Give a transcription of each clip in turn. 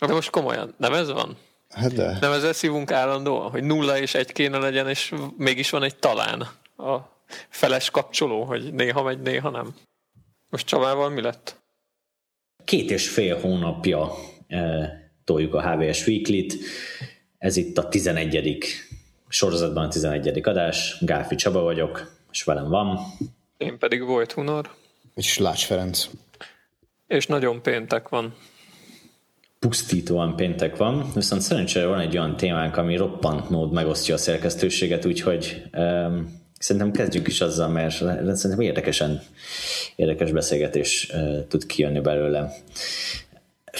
De most komolyan, nem ez van? Hát de. Nem ezzel szívunk állandóan, hogy nulla és egy kéne legyen, és mégis van egy talán a feles kapcsoló, hogy néha megy, néha nem. Most Csabával mi lett? Két és fél hónapja e, toljuk a HVS Weekly-t. Ez itt a 11. sorozatban a 11. adás. Gáfi Csaba vagyok, és velem van. Én pedig volt Hunor. És Slács Ferenc. És nagyon péntek van. Pusztítóan péntek van, viszont szerencsére van egy olyan témánk, ami roppant mód megosztja a szerkesztőséget, úgyhogy um, szerintem kezdjük is azzal, mert szerintem érdekesen, érdekes beszélgetés uh, tud kijönni belőle.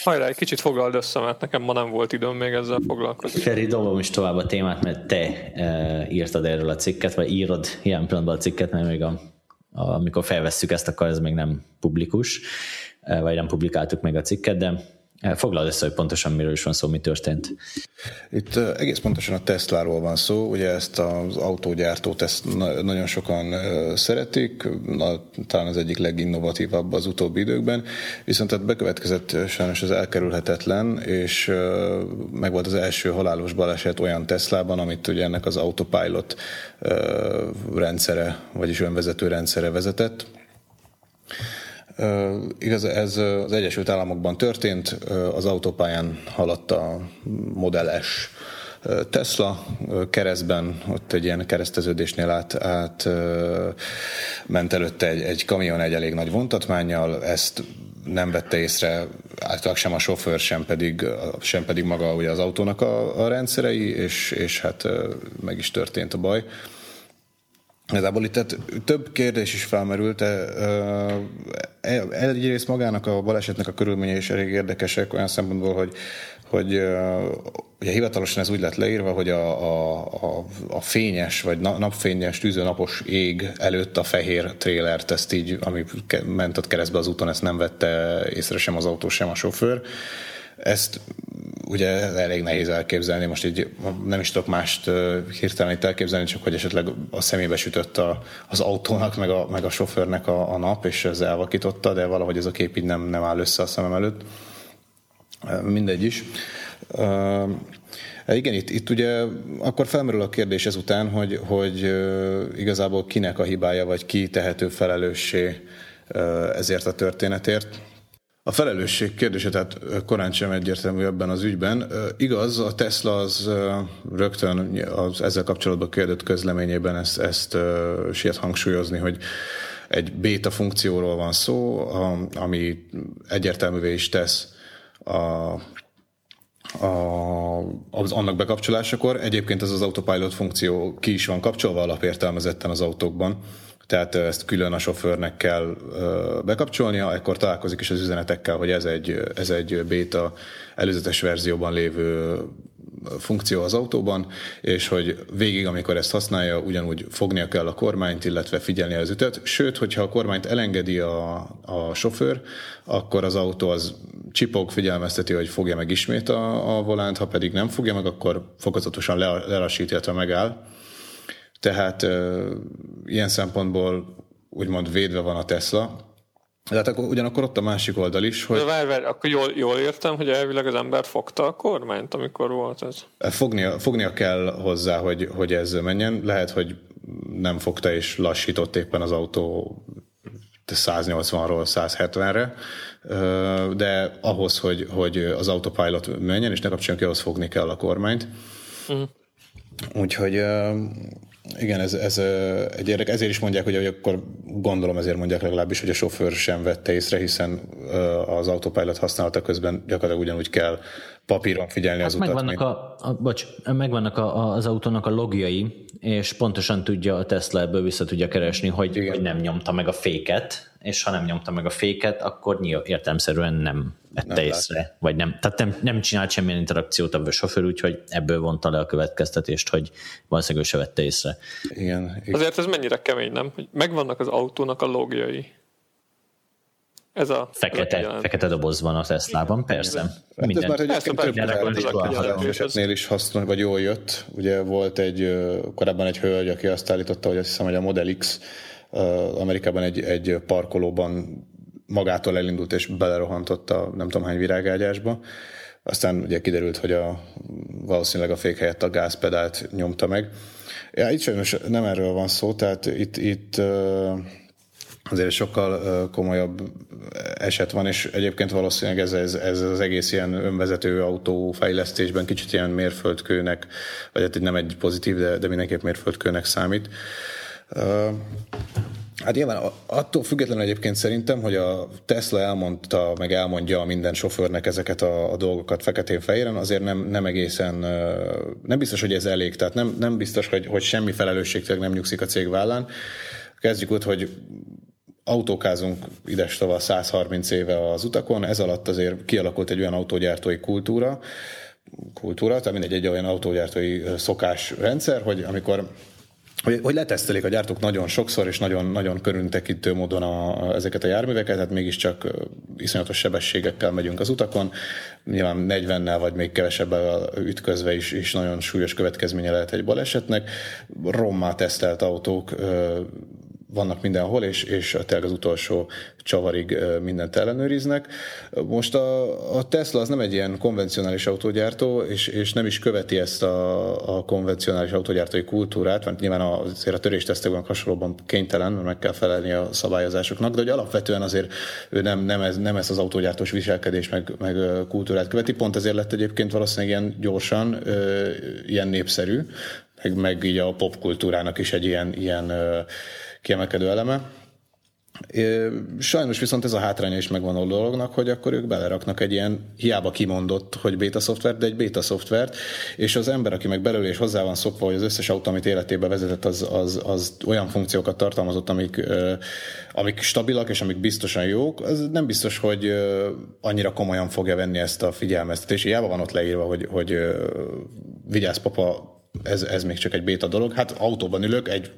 Hajrá, egy kicsit foglald össze, mert nekem ma nem volt időm még ezzel foglalkozni. Feri, dobom is tovább a témát, mert te uh, írtad erről a cikket, vagy írod ilyen pillanatban a cikket, mert még a, a, amikor felvesszük ezt, akkor ez még nem publikus, uh, vagy nem publikáltuk még a cikket, de Foglald össze, hogy pontosan miről is van szó, mi történt. Itt egész pontosan a Tesláról van szó, ugye ezt az autógyártót ezt nagyon sokan szeretik, talán az egyik leginnovatívabb az utóbbi időkben, viszont tehát bekövetkezett sajnos az elkerülhetetlen, és meg volt az első halálos baleset olyan Teslában, amit ugye ennek az autopilot rendszere, vagyis önvezető rendszere vezetett, Igaz, ez az Egyesült Államokban történt, az autópályán haladt a Model S Tesla keresztben, ott egy ilyen kereszteződésnél át, át ment előtte egy, egy kamion egy elég nagy vontatmányjal, ezt nem vette észre általában sem a sofőr, sem pedig, sem pedig maga ugye az autónak a, a rendszerei, és, és hát meg is történt a baj. Igazából itt több kérdés is felmerült, de egyrészt magának a balesetnek a körülményei is elég érdekesek olyan szempontból, hogy, hogy ugye hivatalosan ez úgy lett leírva, hogy a, a, a fényes vagy napfényes, tűzőnapos ég előtt a fehér trélert, ezt így, ami ment ott keresztbe az úton, ezt nem vette észre sem az autó, sem a sofőr. Ezt ugye elég nehéz elképzelni, most így nem is tudok mást hirtelen itt elképzelni, csak hogy esetleg a szemébe sütött a, az autónak, meg a, meg a sofőrnek a, a nap, és ez elvakította, de valahogy ez a kép így nem, nem áll össze a szemem előtt. Mindegy is. Uh, igen, itt, itt ugye akkor felmerül a kérdés ezután, hogy, hogy igazából kinek a hibája, vagy ki tehető felelőssé ezért a történetért. A felelősség kérdése tehát korán sem egyértelmű ebben az ügyben. Igaz, a Tesla az rögtön az ezzel kapcsolatban kérdött közleményében ezt, ezt siet hangsúlyozni, hogy egy béta funkcióról van szó, ami egyértelművé is tesz a, a, az annak bekapcsolásakor. Egyébként ez az autopilot funkció ki is van kapcsolva alapértelmezetten az autókban tehát ezt külön a sofőrnek kell bekapcsolnia, ekkor találkozik is az üzenetekkel, hogy ez egy, ez egy beta előzetes verzióban lévő funkció az autóban, és hogy végig, amikor ezt használja, ugyanúgy fognia kell a kormányt, illetve figyelni az ütet. Sőt, hogyha a kormányt elengedi a, a sofőr, akkor az autó az csipog, figyelmezteti, hogy fogja meg ismét a, a volánt, ha pedig nem fogja meg, akkor fokozatosan lelassít, illetve megáll tehát uh, ilyen szempontból úgymond védve van a Tesla. De hát akkor, ugyanakkor ott a másik oldal is, hogy... De várj, várj, akkor jól, jól értem, hogy elvileg az ember fogta a kormányt, amikor volt ez? Fognia, fognia kell hozzá, hogy, hogy ez menjen. Lehet, hogy nem fogta és lassított éppen az autó 180-ról 170-re, de ahhoz, hogy, hogy az autopilot menjen, és ne kapcsoljon ki, ahhoz fogni kell a kormányt. Uh-huh. Úgyhogy igen, ez, ez egy érdek. Ezért is mondják, hogy, akkor gondolom ezért mondják legalábbis, hogy a sofőr sem vette észre, hiszen az autopilot használata közben gyakorlatilag ugyanúgy kell papíron figyelni hát az utat. Megvannak, a, a, bocs, megvannak a, az autónak a logjai, és pontosan tudja a Tesla ebből vissza tudja keresni, hogy, hogy nem nyomta meg a féket, és ha nem nyomta meg a féket, akkor nyilván értelmszerűen nem vette nem észre, lát. vagy nem, tehát nem, nem csinált semmilyen interakciót a sofőr, úgyhogy ebből vonta le a következtetést, hogy valószínűleg ő se vette észre. Igen, igen. Azért ez mennyire kemény, nem? Hogy megvannak az autónak a logjai. Ez a fekete, ez a fekete doboz van a Tesla-ban, persze. Hát Minden. Ez már egyébként több esetnél is hasznos, vagy jól jött. Ugye volt egy, korábban egy hölgy, aki azt állította, hogy azt hiszem, hogy a Model X Amerikában egy, egy parkolóban magától elindult és belerohantott a nem tudom hány virágágyásba. Aztán ugye kiderült, hogy a, valószínűleg a fék helyett a gázpedált nyomta meg. Ja, itt sajnos nem erről van szó, tehát itt, itt azért sokkal komolyabb eset van, és egyébként valószínűleg ez, ez, ez az egész ilyen önvezető autó fejlesztésben kicsit ilyen mérföldkőnek, vagy hát nem egy pozitív, de, de mindenképp mérföldkőnek számít. Hát nyilván attól függetlenül egyébként szerintem, hogy a Tesla elmondta, meg elmondja minden sofőrnek ezeket a, a dolgokat feketén-fehéren, azért nem, nem egészen, nem biztos, hogy ez elég, tehát nem, nem biztos, hogy, hogy semmi felelősség nem nyugszik a cég vállán. Kezdjük ott, hogy autókázunk ides tava 130 éve az utakon, ez alatt azért kialakult egy olyan autógyártói kultúra, kultúra, tehát mindegy egy olyan autógyártói szokásrendszer, hogy amikor hogy, hogy letesztelik a gyártók nagyon sokszor és nagyon, nagyon körüntekintő módon a, ezeket a járműveket, tehát mégiscsak iszonyatos sebességekkel megyünk az utakon, nyilván 40-nel vagy még kevesebbel ütközve is, is nagyon súlyos következménye lehet egy balesetnek. Rommá tesztelt autók vannak mindenhol, és, és tényleg az utolsó csavarig mindent ellenőriznek. Most a, a Tesla az nem egy ilyen konvencionális autógyártó, és, és nem is követi ezt a, a konvencionális autógyártói kultúrát, mert nyilván azért a töréstesztekben hasonlóban kénytelen, mert meg kell felelni a szabályozásoknak, de hogy alapvetően azért ő nem, nem, ez, nem ezt az autógyártós viselkedés meg, meg kultúrát követi, pont ezért lett egyébként valószínűleg ilyen gyorsan, ilyen népszerű, meg, meg így a popkultúrának is egy ilyen, ilyen kiemelkedő eleme. Sajnos viszont ez a hátránya is megvan a dolognak, hogy akkor ők beleraknak egy ilyen hiába kimondott, hogy beta szoftvert, de egy beta szoftvert, és az ember, aki meg belőle és hozzá van szokva, hogy az összes autó, amit életébe vezetett, az, az, az olyan funkciókat tartalmazott, amik, amik stabilak és amik biztosan jók, az nem biztos, hogy annyira komolyan fogja venni ezt a figyelmeztetést. Hiába van ott leírva, hogy, hogy vigyázz papa, ez, ez még csak egy béta dolog. Hát autóban ülök, egy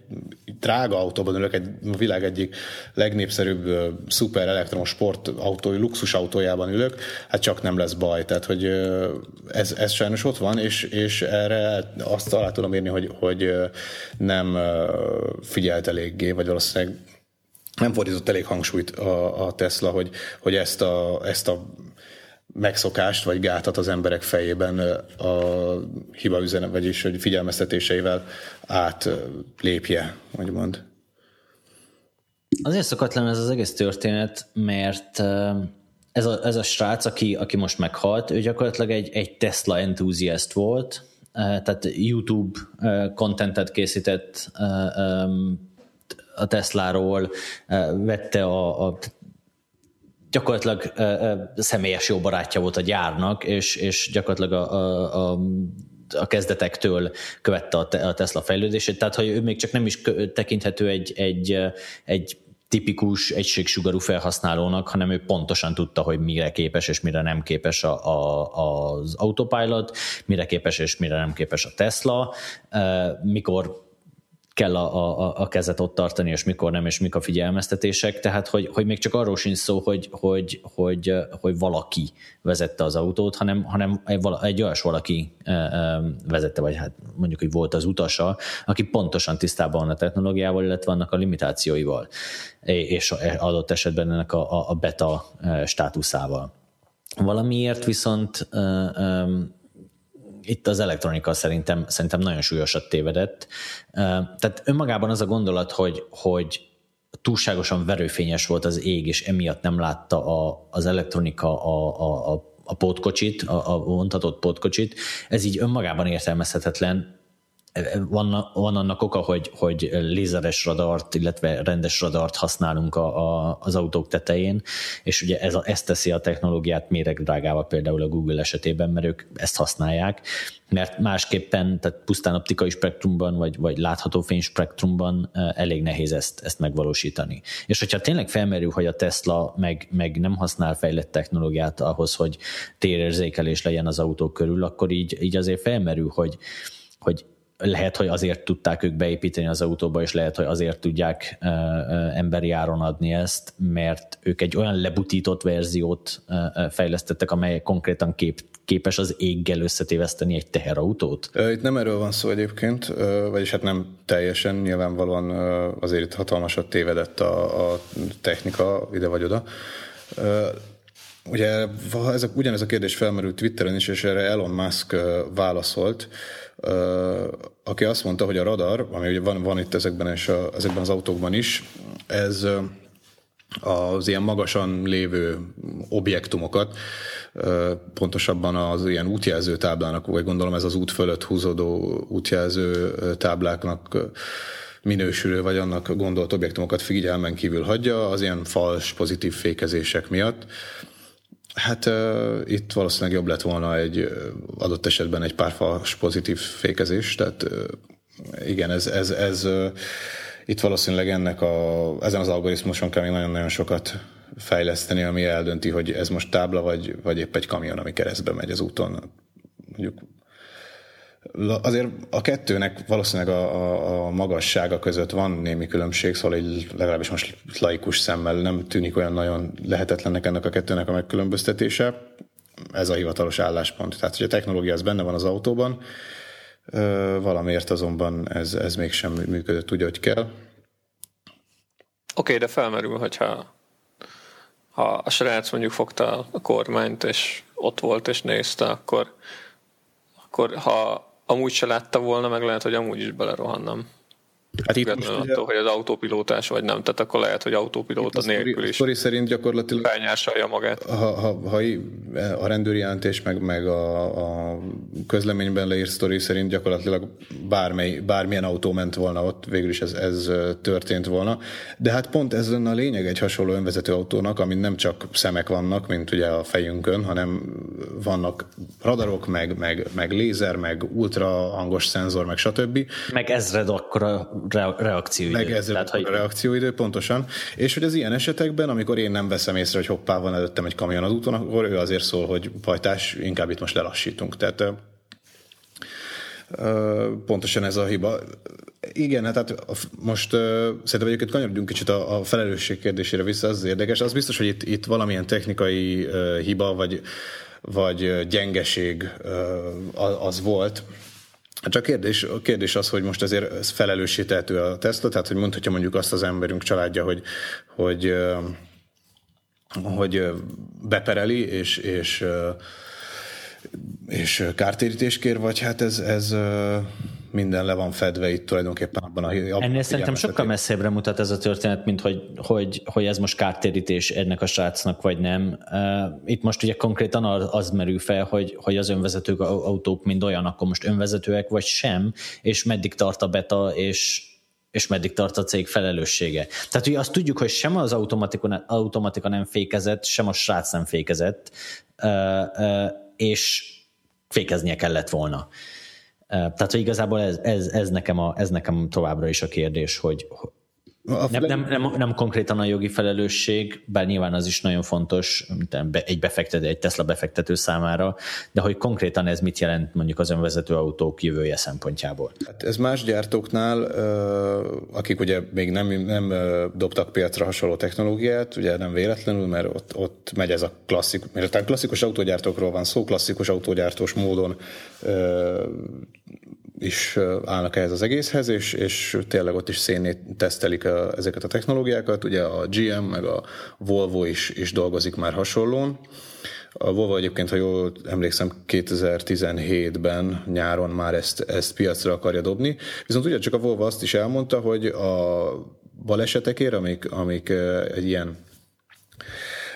drága autóban ülök, egy a világ egyik legnépszerűbb szuper elektromos sportautó, luxus autójában ülök, hát csak nem lesz baj. Tehát, hogy ez, ez sajnos ott van, és, és erre azt alá tudom írni, hogy, hogy nem figyelt eléggé, vagy valószínűleg nem fordított elég hangsúlyt a, a Tesla, hogy, hogy ezt a, ezt a megszokást vagy gátat az emberek fejében a hiba üzenet, vagyis hogy figyelmeztetéseivel átlépje, mond. Azért szokatlan ez az egész történet, mert ez a, ez a srác, aki, aki most meghalt, ő gyakorlatilag egy, egy Tesla enthusiast volt, tehát YouTube contentet készített a Tesláról, vette a, a gyakorlatilag személyes jó barátja volt a gyárnak, és, és gyakorlatilag a, a, a a kezdetektől követte a Tesla fejlődését, tehát hogy ő még csak nem is tekinthető egy, egy, egy tipikus egységsugarú felhasználónak, hanem ő pontosan tudta, hogy mire képes és mire nem képes a, a, az autopilot, mire képes és mire nem képes a Tesla, mikor kell a, a, a kezet ott tartani, és mikor nem, és mik a figyelmeztetések, tehát hogy, hogy még csak arról sincs szó, hogy, hogy, hogy, hogy valaki vezette az autót, hanem, hanem egy, egy olyas valaki vezette, vagy hát mondjuk, hogy volt az utasa, aki pontosan tisztában van a technológiával, illetve annak a limitációival, és adott esetben ennek a, a beta státuszával. Valamiért viszont itt az elektronika szerintem, szerintem nagyon súlyosat tévedett. Tehát önmagában az a gondolat, hogy, hogy túlságosan verőfényes volt az ég, és emiatt nem látta a, az elektronika a, a, a, a pótkocsit, a, a vontatott pótkocsit, ez így önmagában értelmezhetetlen, van, van annak oka, hogy, hogy lézeres radart, illetve rendes radart használunk a, a, az autók tetején, és ugye ez a, ezt teszi a technológiát méregdrágával például a Google esetében, mert ők ezt használják, mert másképpen, tehát pusztán optikai spektrumban, vagy, vagy látható fényspektrumban elég nehéz ezt, ezt megvalósítani. És hogyha tényleg felmerül, hogy a Tesla meg, meg nem használ fejlett technológiát ahhoz, hogy térérzékelés legyen az autók körül, akkor így, így azért felmerül, hogy, hogy lehet, hogy azért tudták ők beépíteni az autóba, és lehet, hogy azért tudják emberi áron adni ezt, mert ők egy olyan lebutított verziót fejlesztettek, amely konkrétan kép, képes az éggel összetéveszteni egy teherautót? Itt nem erről van szó egyébként, vagyis hát nem teljesen, nyilvánvalóan azért itt hatalmasat tévedett a, a technika ide vagy oda. Ugye ez a, ugyanez a kérdés felmerült Twitteren is, és erre Elon Musk válaszolt, aki azt mondta, hogy a radar, ami ugye van, van itt ezekben, és a, ezekben az autókban is, ez az ilyen magasan lévő objektumokat, pontosabban az ilyen útjelző táblának, vagy gondolom ez az út fölött húzódó útjelző tábláknak minősülő, vagy annak gondolt objektumokat figyelmen kívül hagyja, az ilyen fals pozitív fékezések miatt. Hát uh, itt valószínűleg jobb lett volna egy adott esetben egy pár fals pozitív fékezés, tehát uh, igen, ez, ez, ez uh, itt valószínűleg ennek a, ezen az algoritmuson kell még nagyon-nagyon sokat fejleszteni, ami eldönti, hogy ez most tábla, vagy, vagy épp egy kamion, ami keresztbe megy az úton. Mondjuk Azért a kettőnek valószínűleg a, a, a magassága között van némi különbség, szóval egy, legalábbis most laikus szemmel nem tűnik olyan nagyon lehetetlennek ennek a kettőnek a megkülönböztetése. Ez a hivatalos álláspont. Tehát, hogy a technológia az benne van az autóban, valamiért azonban ez, ez mégsem működött úgy, hogy kell. Oké, okay, de felmerül, hogyha ha a srác mondjuk fogta a kormányt, és ott volt, és nézte, akkor, akkor ha amúgy se látta volna, meg lehet, hogy amúgy is belerohannam. Hát itt most attól, hogy az autópilótás vagy nem, tehát akkor lehet, hogy autópilóta nélkül is. A szerint gyakorlatilag felnyársalja magát. Ha, ha, ha a rendőri jelentés meg, meg a, a közleményben leírt sztori szerint gyakorlatilag bármely, bármilyen autó ment volna ott, végül is ez, ez történt volna. De hát pont ez lenne a lényeg egy hasonló önvezető autónak, amin nem csak szemek vannak, mint ugye a fejünkön, hanem vannak radarok, meg, meg, meg lézer, meg ultra hangos szenzor, meg stb. Meg ezred akkor a reakcióidő. Ez Tehát, hogy... a reakcióidő, pontosan. És hogy az ilyen esetekben, amikor én nem veszem észre, hogy hoppá, van előttem egy kamion az úton, akkor ő azért szól, hogy pajtás, inkább itt most lelassítunk. Tehát pontosan ez a hiba. Igen, hát, hát most uh, szerintem egyébként kanyarodjunk kicsit a, a felelősség kérdésére vissza, az, érdekes. Az biztos, hogy itt, itt valamilyen technikai uh, hiba, vagy, vagy gyengeség uh, az volt, csak kérdés, a kérdés az, hogy most ezért ez felelőssételtő a Tesla, tehát hogy mondhatja mondjuk azt az emberünk családja, hogy, hogy, hogy bepereli, és, és és kártérítést kér, vagy hát ez, ez minden le van fedve itt tulajdonképpen abban a abban Ennél a szerintem sokkal messzebbre mutat ez a történet, mint hogy, hogy, hogy ez most kártérítés ennek a srácnak, vagy nem. Itt most ugye konkrétan az merül fel, hogy, hogy az önvezető autók mind olyan, akkor most önvezetőek, vagy sem, és meddig tart a beta, és, és meddig tart a cég felelőssége. Tehát ugye azt tudjuk, hogy sem az automatika, automatika nem fékezett, sem a srác nem fékezett, és fékeznie kellett volna. Tehát, hogy igazából ez, ez, ez, nekem a, ez nekem továbbra is a kérdés, hogy, nem, nem, nem, nem konkrétan a jogi felelősség, bár nyilván az is nagyon fontos egy befektető, egy Tesla befektető számára, de hogy konkrétan ez mit jelent mondjuk az önvezető autók jövője szempontjából? Hát ez más gyártóknál, akik ugye még nem, nem dobtak piacra hasonló technológiát, ugye nem véletlenül, mert ott, ott megy ez a klasszikus, mert klasszikus autógyártókról van szó, klasszikus autógyártós módon is állnak ehhez az egészhez, és, és tényleg ott is szénét tesztelik a, ezeket a technológiákat. Ugye a GM meg a Volvo is, is dolgozik már hasonlón. A Volvo egyébként, ha jól emlékszem, 2017-ben nyáron már ezt, ezt piacra akarja dobni. Viszont ugye csak a Volvo azt is elmondta, hogy a balesetekért, amik, amik egy ilyen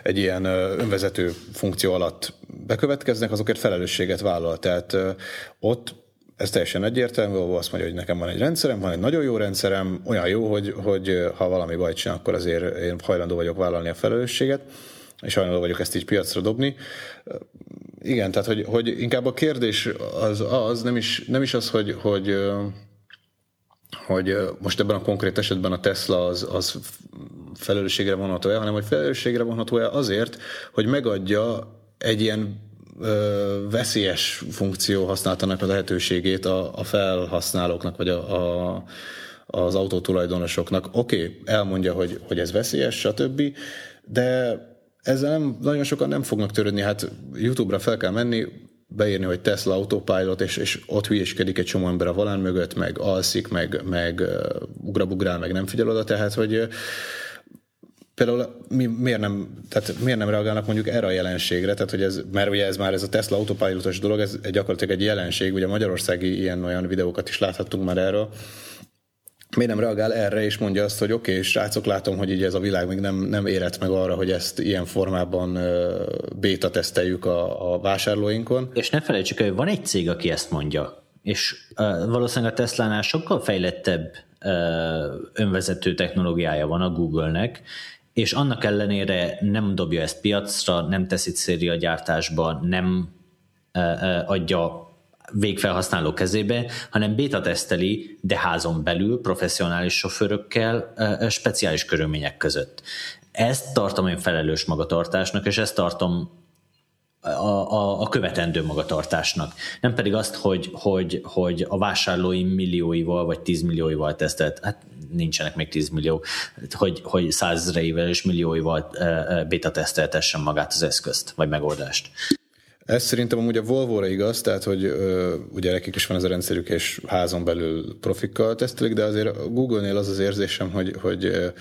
egy ilyen önvezető funkció alatt bekövetkeznek, azokért felelősséget vállal. Tehát ott ez teljesen egyértelmű, ahol azt mondja, hogy nekem van egy rendszerem, van egy nagyon jó rendszerem, olyan jó, hogy, hogy ha valami bajt csinál, akkor azért én hajlandó vagyok vállalni a felelősséget, és hajlandó vagyok ezt így piacra dobni. Igen, tehát hogy, hogy inkább a kérdés az, az nem, is, nem is az, hogy, hogy hogy most ebben a konkrét esetben a Tesla az, az felelősségre vonható-e, hanem hogy felelősségre vonható-e azért, hogy megadja egy ilyen ö, veszélyes funkció használtanak a lehetőségét a, a felhasználóknak, vagy a, a, az autótulajdonosoknak. Oké, okay, elmondja, hogy, hogy ez veszélyes, stb., de ezzel nem, nagyon sokan nem fognak törődni. Hát YouTube-ra fel kell menni, beírni, hogy Tesla Autopilot, és, és ott hülyéskedik egy csomó ember a volán mögött, meg alszik, meg, meg ugrabugrál, meg nem figyel oda, tehát hogy például mi, miért, nem, tehát miért nem reagálnak mondjuk erre a jelenségre, tehát hogy ez, mert ugye ez már ez a Tesla autopilotos dolog, ez gyakorlatilag egy jelenség, ugye magyarországi ilyen-olyan videókat is láthattunk már erről, miért nem reagál erre, és mondja azt, hogy oké, okay, srácok, látom, hogy így ez a világ még nem, nem érett meg arra, hogy ezt ilyen formában béta teszteljük a, a vásárlóinkon. És ne felejtsük, hogy van egy cég, aki ezt mondja, és uh, valószínűleg a Tesla-nál sokkal fejlettebb önvezető technológiája van a Google-nek, és annak ellenére nem dobja ezt piacra, nem teszi széria gyártásba, nem adja végfelhasználó kezébe, hanem beta teszteli, de házon belül professzionális sofőrökkel speciális körülmények között. Ezt tartom én felelős magatartásnak, és ezt tartom a, a, a követendő magatartásnak. Nem pedig azt, hogy, hogy, hogy a vásárlói millióival vagy tízmillióival tesztelt, hát nincsenek még tízmillió, hogy, hogy százezreivel és millióival beta teszteltessen magát az eszközt, vagy megoldást. Ez szerintem amúgy a Volvo-ra igaz, tehát hogy ö, ugye nekik is van ez a rendszerük, és házon belül profikkal tesztelik, de azért a Google-nél az az érzésem, hogy, hogy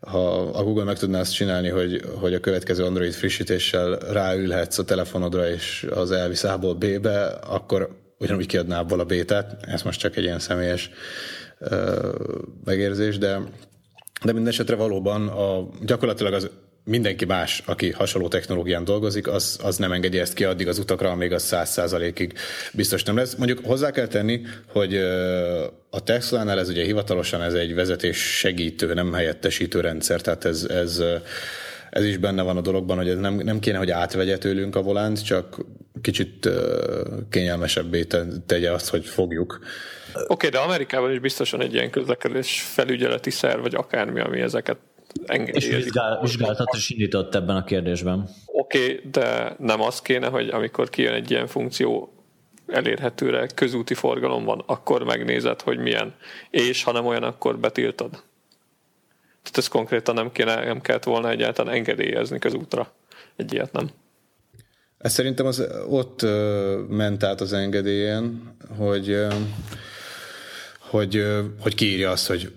ha a Google meg tudná azt csinálni, hogy, hogy a következő Android frissítéssel ráülhetsz a telefonodra, és az elvisz A-ból B-be, akkor ugyanúgy kiadná abból a bétát. Ez most csak egy ilyen személyes ö, megérzés, de de minden esetre valóban a, gyakorlatilag az mindenki más, aki hasonló technológián dolgozik, az, az nem engedi ezt ki addig az utakra, amíg az száz százalékig biztos nem lesz. Mondjuk hozzá kell tenni, hogy a Tesla-nál ez ugye hivatalosan ez egy vezetés segítő, nem helyettesítő rendszer, tehát ez, ez ez is benne van a dologban, hogy ez nem, nem kéne, hogy átvegye tőlünk a volánt, csak kicsit kényelmesebbé tegye azt, hogy fogjuk. Oké, okay, de Amerikában is biztosan egy ilyen közlekedés felügyeleti szerv, vagy akármi, ami ezeket engedélyezik. És vizsgál, vizsgáltat is indított ebben a kérdésben. Oké, okay, de nem az kéne, hogy amikor kijön egy ilyen funkció elérhetőre közúti forgalom van, akkor megnézed, hogy milyen, és ha nem olyan, akkor betiltod. Tehát ez konkrétan nem, kéne, nem kellett volna egyáltalán engedélyezni közútra. Egy ilyet nem. Ez szerintem az ott ment át az engedélyen, hogy, hogy, hogy kiírja azt, hogy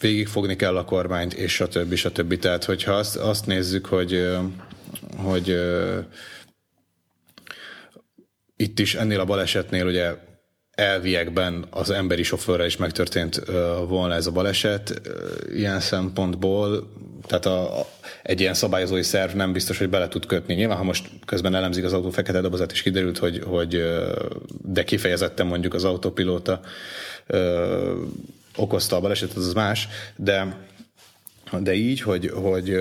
végigfogni kell a kormányt, és stb. stb. Tehát, hogyha azt, azt nézzük, hogy, hogy itt is ennél a balesetnél ugye elviekben az emberi sofőrre is megtörtént volna ez a baleset. Ilyen szempontból, tehát a, a, egy ilyen szabályozói szerv nem biztos, hogy bele tud kötni. Nyilván, ha most közben elemzik az autó fekete dobozát, és kiderült, hogy, hogy de kifejezetten mondjuk az autopilóta okozta a balesetet, az más, de de így, hogy, hogy,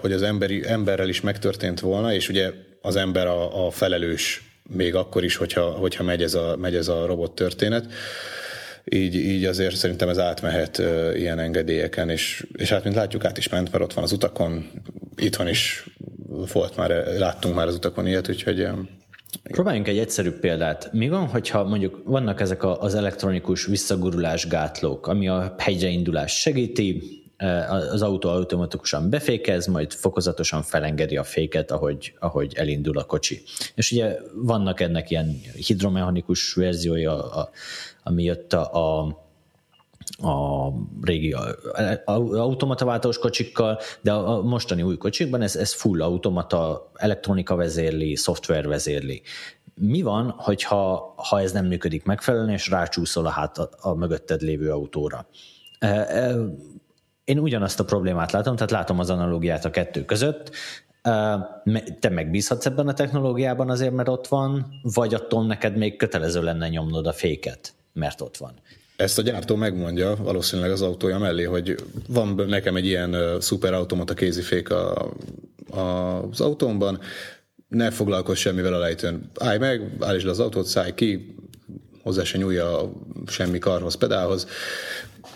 hogy az emberi, emberrel is megtörtént volna, és ugye az ember a, a felelős még akkor is, hogyha, hogyha megy, ez a, megy ez a robot történet. Így, így azért szerintem ez átmehet ilyen engedélyeken, és, és hát, mint látjuk, át is ment, mert ott van az utakon, itthon is volt már, láttunk már az utakon ilyet, úgyhogy Próbáljunk egy egyszerű példát. Mi van, hogyha mondjuk vannak ezek az elektronikus visszagurulás gátlók, ami a hegyreindulás segíti, e, az autó automatikusan befékez, majd fokozatosan felengedi a féket, ahogy, ahogy elindul a kocsi. És ugye vannak ennek ilyen hidromechanikus verziója, ami jött a, a a régi automataváltós kocsikkal, de a mostani új kocsikban ez, ez full automata, elektronika vezérli, szoftver vezérli. Mi van, hogyha ha ez nem működik megfelelően, és rácsúszol a, hát, a, a mögötted lévő autóra? E, e, én ugyanazt a problémát látom, tehát látom az analógiát a kettő között. E, te megbízhatsz ebben a technológiában azért, mert ott van, vagy attól neked még kötelező lenne nyomnod a féket, mert ott van. Ezt a gyártó megmondja valószínűleg az autója mellé, hogy van nekem egy ilyen szuperautomata kézifék a, a, az autómban, ne foglalkozz semmivel a lejtőn. Állj meg, állítsd le az autót, szállj ki, hozzá se nyúlja semmi karhoz, pedálhoz,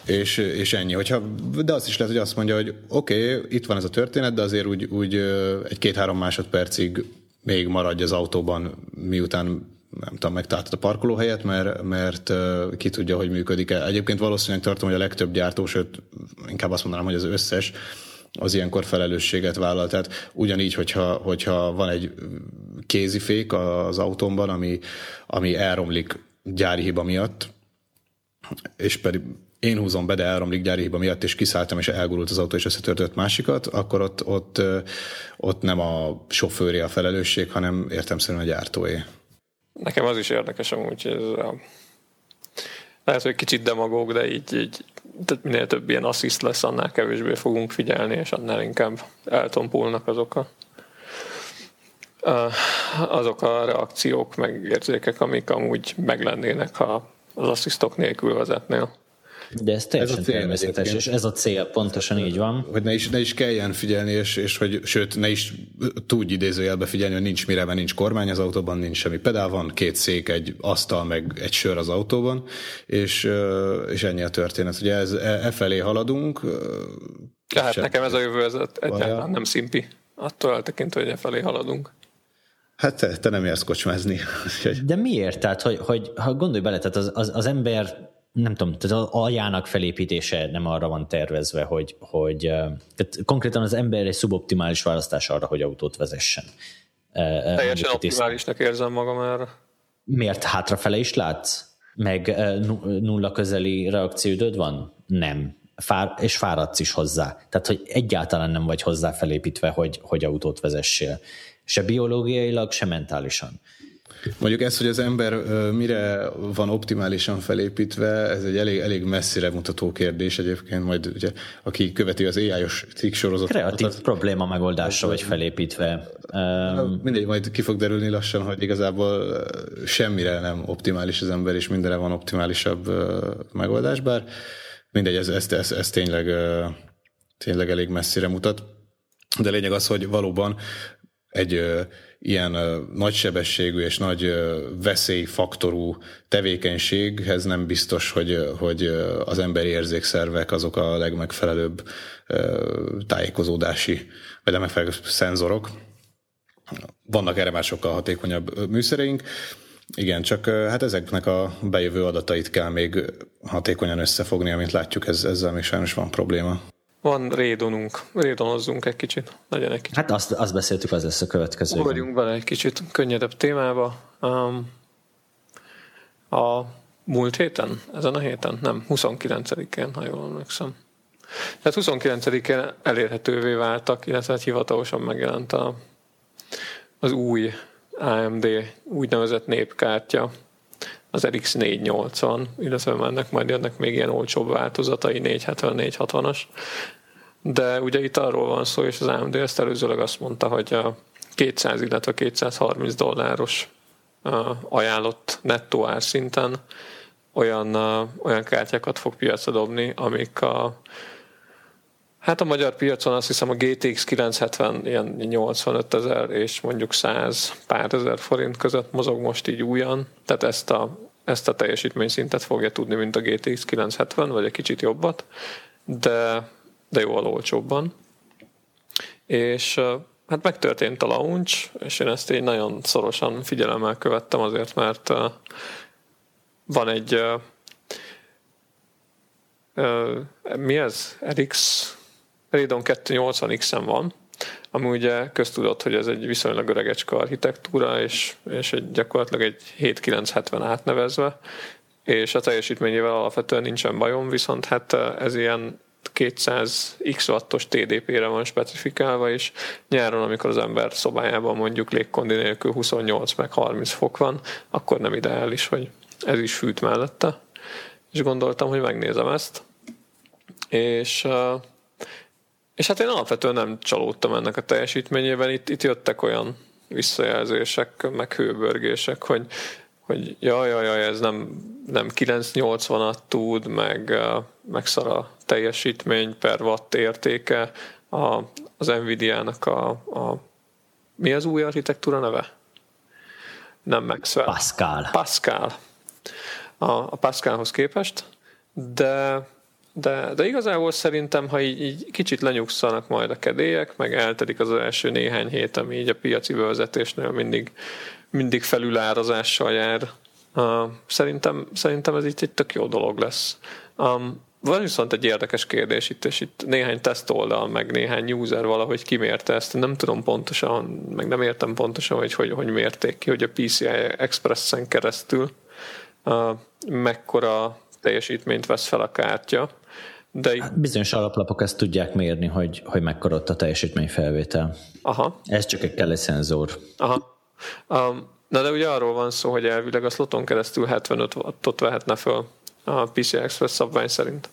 és, és ennyi. Hogyha, de azt is lehet, hogy azt mondja, hogy oké, okay, itt van ez a történet, de azért úgy, úgy egy két-három másodpercig még maradj az autóban, miután nem tudom, megtaláltad a parkolóhelyet, mert, mert ki tudja, hogy működik-e. Egyébként valószínűleg tartom, hogy a legtöbb gyártó, sőt, inkább azt mondanám, hogy az összes, az ilyenkor felelősséget vállal. Tehát ugyanígy, hogyha, hogyha van egy kézifék az autómban, ami, ami elromlik gyári hiba miatt, és pedig én húzom be, de elromlik gyári hiba miatt, és kiszálltam, és elgurult az autó, és összetörtött másikat, akkor ott, ott, ott nem a sofőri a felelősség, hanem értemszerűen a gyártóé. Nekem az is érdekes amúgy, hogy ez a... lehet, hogy kicsit demagóg, de így, így tehát minél több ilyen assziszt lesz, annál kevésbé fogunk figyelni, és annál inkább eltompulnak azok a azok a reakciók, meg érzékek, amik amúgy meglennének, ha az asszisztok nélkül vezetnél. De ez teljesen ez a cél, természetes, és ez a cél, pontosan így van. Hogy ne is, ne is kelljen figyelni, és, és hogy sőt, ne is tudj idézőjelbe figyelni, hogy nincs mire, mert nincs kormány az autóban, nincs semmi pedál, van két szék, egy asztal, meg egy sör az autóban, és, és ennyi a történet. Ugye ez, e, e felé haladunk. Tehát nekem ez a jövő, ez egyáltalán nem szimpi. Attól eltekintve, hogy e felé haladunk. Hát te, te nem érsz kocsmázni. De miért? Tehát, hogy, hogy ha gondolj bele, tehát az, az, az ember nem tudom, tehát az aljának felépítése nem arra van tervezve, hogy, hogy tehát konkrétan az ember egy szuboptimális választás arra, hogy autót vezessen. Teljesen optimálisnak érzem magam erre. Miért hátrafele is látsz? Meg nulla közeli reakciódöd van? Nem. Fár, és fáradsz is hozzá. Tehát, hogy egyáltalán nem vagy hozzá felépítve, hogy, hogy autót vezessél. Se biológiailag, se mentálisan. Mondjuk ez, hogy az ember mire van optimálisan felépítve, ez egy elég, elég messzire mutató kérdés egyébként, majd ugye, aki követi az AI-os cikk sorozatot. Kreatív az, probléma megoldásra vagy felépítve. Um, mindegy, majd ki fog derülni lassan, hogy igazából semmire nem optimális az ember, és mindenre van optimálisabb megoldás, bár mindegy, ez, ez, ez, ez tényleg, tényleg elég messzire mutat. De lényeg az, hogy valóban egy ilyen nagysebességű és nagy veszélyfaktorú tevékenységhez nem biztos, hogy, hogy az emberi érzékszervek azok a legmegfelelőbb tájékozódási, vagy legmegfelelőbb szenzorok. Vannak erre már sokkal hatékonyabb műszereink. Igen, csak hát ezeknek a bejövő adatait kell még hatékonyan összefogni, amit látjuk, ez, ezzel még sajnos van probléma. Van rédonunk, rédonozzunk egy kicsit, legyen egy kicsit. Hát azt, azt beszéltük, az lesz a következő. Ugorjunk bele egy kicsit könnyedebb témába. Um, a múlt héten, ezen a héten, nem, 29-én, ha jól emlékszem. Tehát 29-én elérhetővé váltak, illetve hát hivatalosan megjelent a, az új AMD úgynevezett népkártya, az RX 480, illetve ennek majd jönnek még ilyen olcsóbb változatai, 470, 460-as. De ugye itt arról van szó, és az AMD ezt előzőleg azt mondta, hogy a 200, illetve 230 dolláros ajánlott nettó árszinten olyan, olyan kártyákat fog piacra dobni, amik a Hát a magyar piacon azt hiszem a GTX 970 ilyen 85 ezer és mondjuk 100 pár ezer forint között mozog most így újan, tehát ezt a, ezt a teljesítményszintet fogja tudni, mint a GTX 970, vagy egy kicsit jobbat, de, de jóval olcsóbban. És hát megtörtént a launch, és én ezt így nagyon szorosan figyelemmel követtem azért, mert van egy mi ez? RX Radeon 280X-en van, ami ugye köztudott, hogy ez egy viszonylag öregecske architektúra, és, és egy, gyakorlatilag egy 7970 átnevezve, és a teljesítményével alapvetően nincsen bajom, viszont hát ez ilyen 200 x wattos TDP-re van specifikálva, és nyáron, amikor az ember szobájában mondjuk légkondi nélkül 28 meg 30 fok van, akkor nem ideális, hogy ez is fűt mellette. És gondoltam, hogy megnézem ezt. És és hát én alapvetően nem csalódtam ennek a teljesítményében. Itt, itt jöttek olyan visszajelzések, meg hőbörgések, hogy, hogy jaj, jaj, jaj, ez nem, nem 980-at tud, meg, meg szar a teljesítmény per watt értéke. A, az Nvidia-nak a, a mi az új architektúra neve? Nem Maxwell. Pascal. Pascal. A, a Pascalhoz képest, de de, de igazából szerintem, ha így, így kicsit lenyugszanak majd a kedélyek, meg eltelik az első néhány hét, ami így a piaci bevezetésnél mindig, mindig felülárazással jár, uh, szerintem, szerintem ez itt egy tök jó dolog lesz. Um, van viszont egy érdekes kérdés itt, és itt néhány tesztoldal, meg néhány user valahogy kimérte ezt. Nem tudom pontosan, meg nem értem pontosan, hogy hogy, hogy mérték ki, hogy a PCI Express-en keresztül uh, mekkora teljesítményt vesz fel a kártya. De hát bizonyos alaplapok ezt tudják mérni, hogy, hogy mekkora ott a teljesítményfelvétel. Aha. Ez csak egy kell egy szenzor. Aha. Um, na de ugye arról van szó, hogy elvileg a sloton keresztül 75 wattot vehetne föl a PCI Express szabvány szerint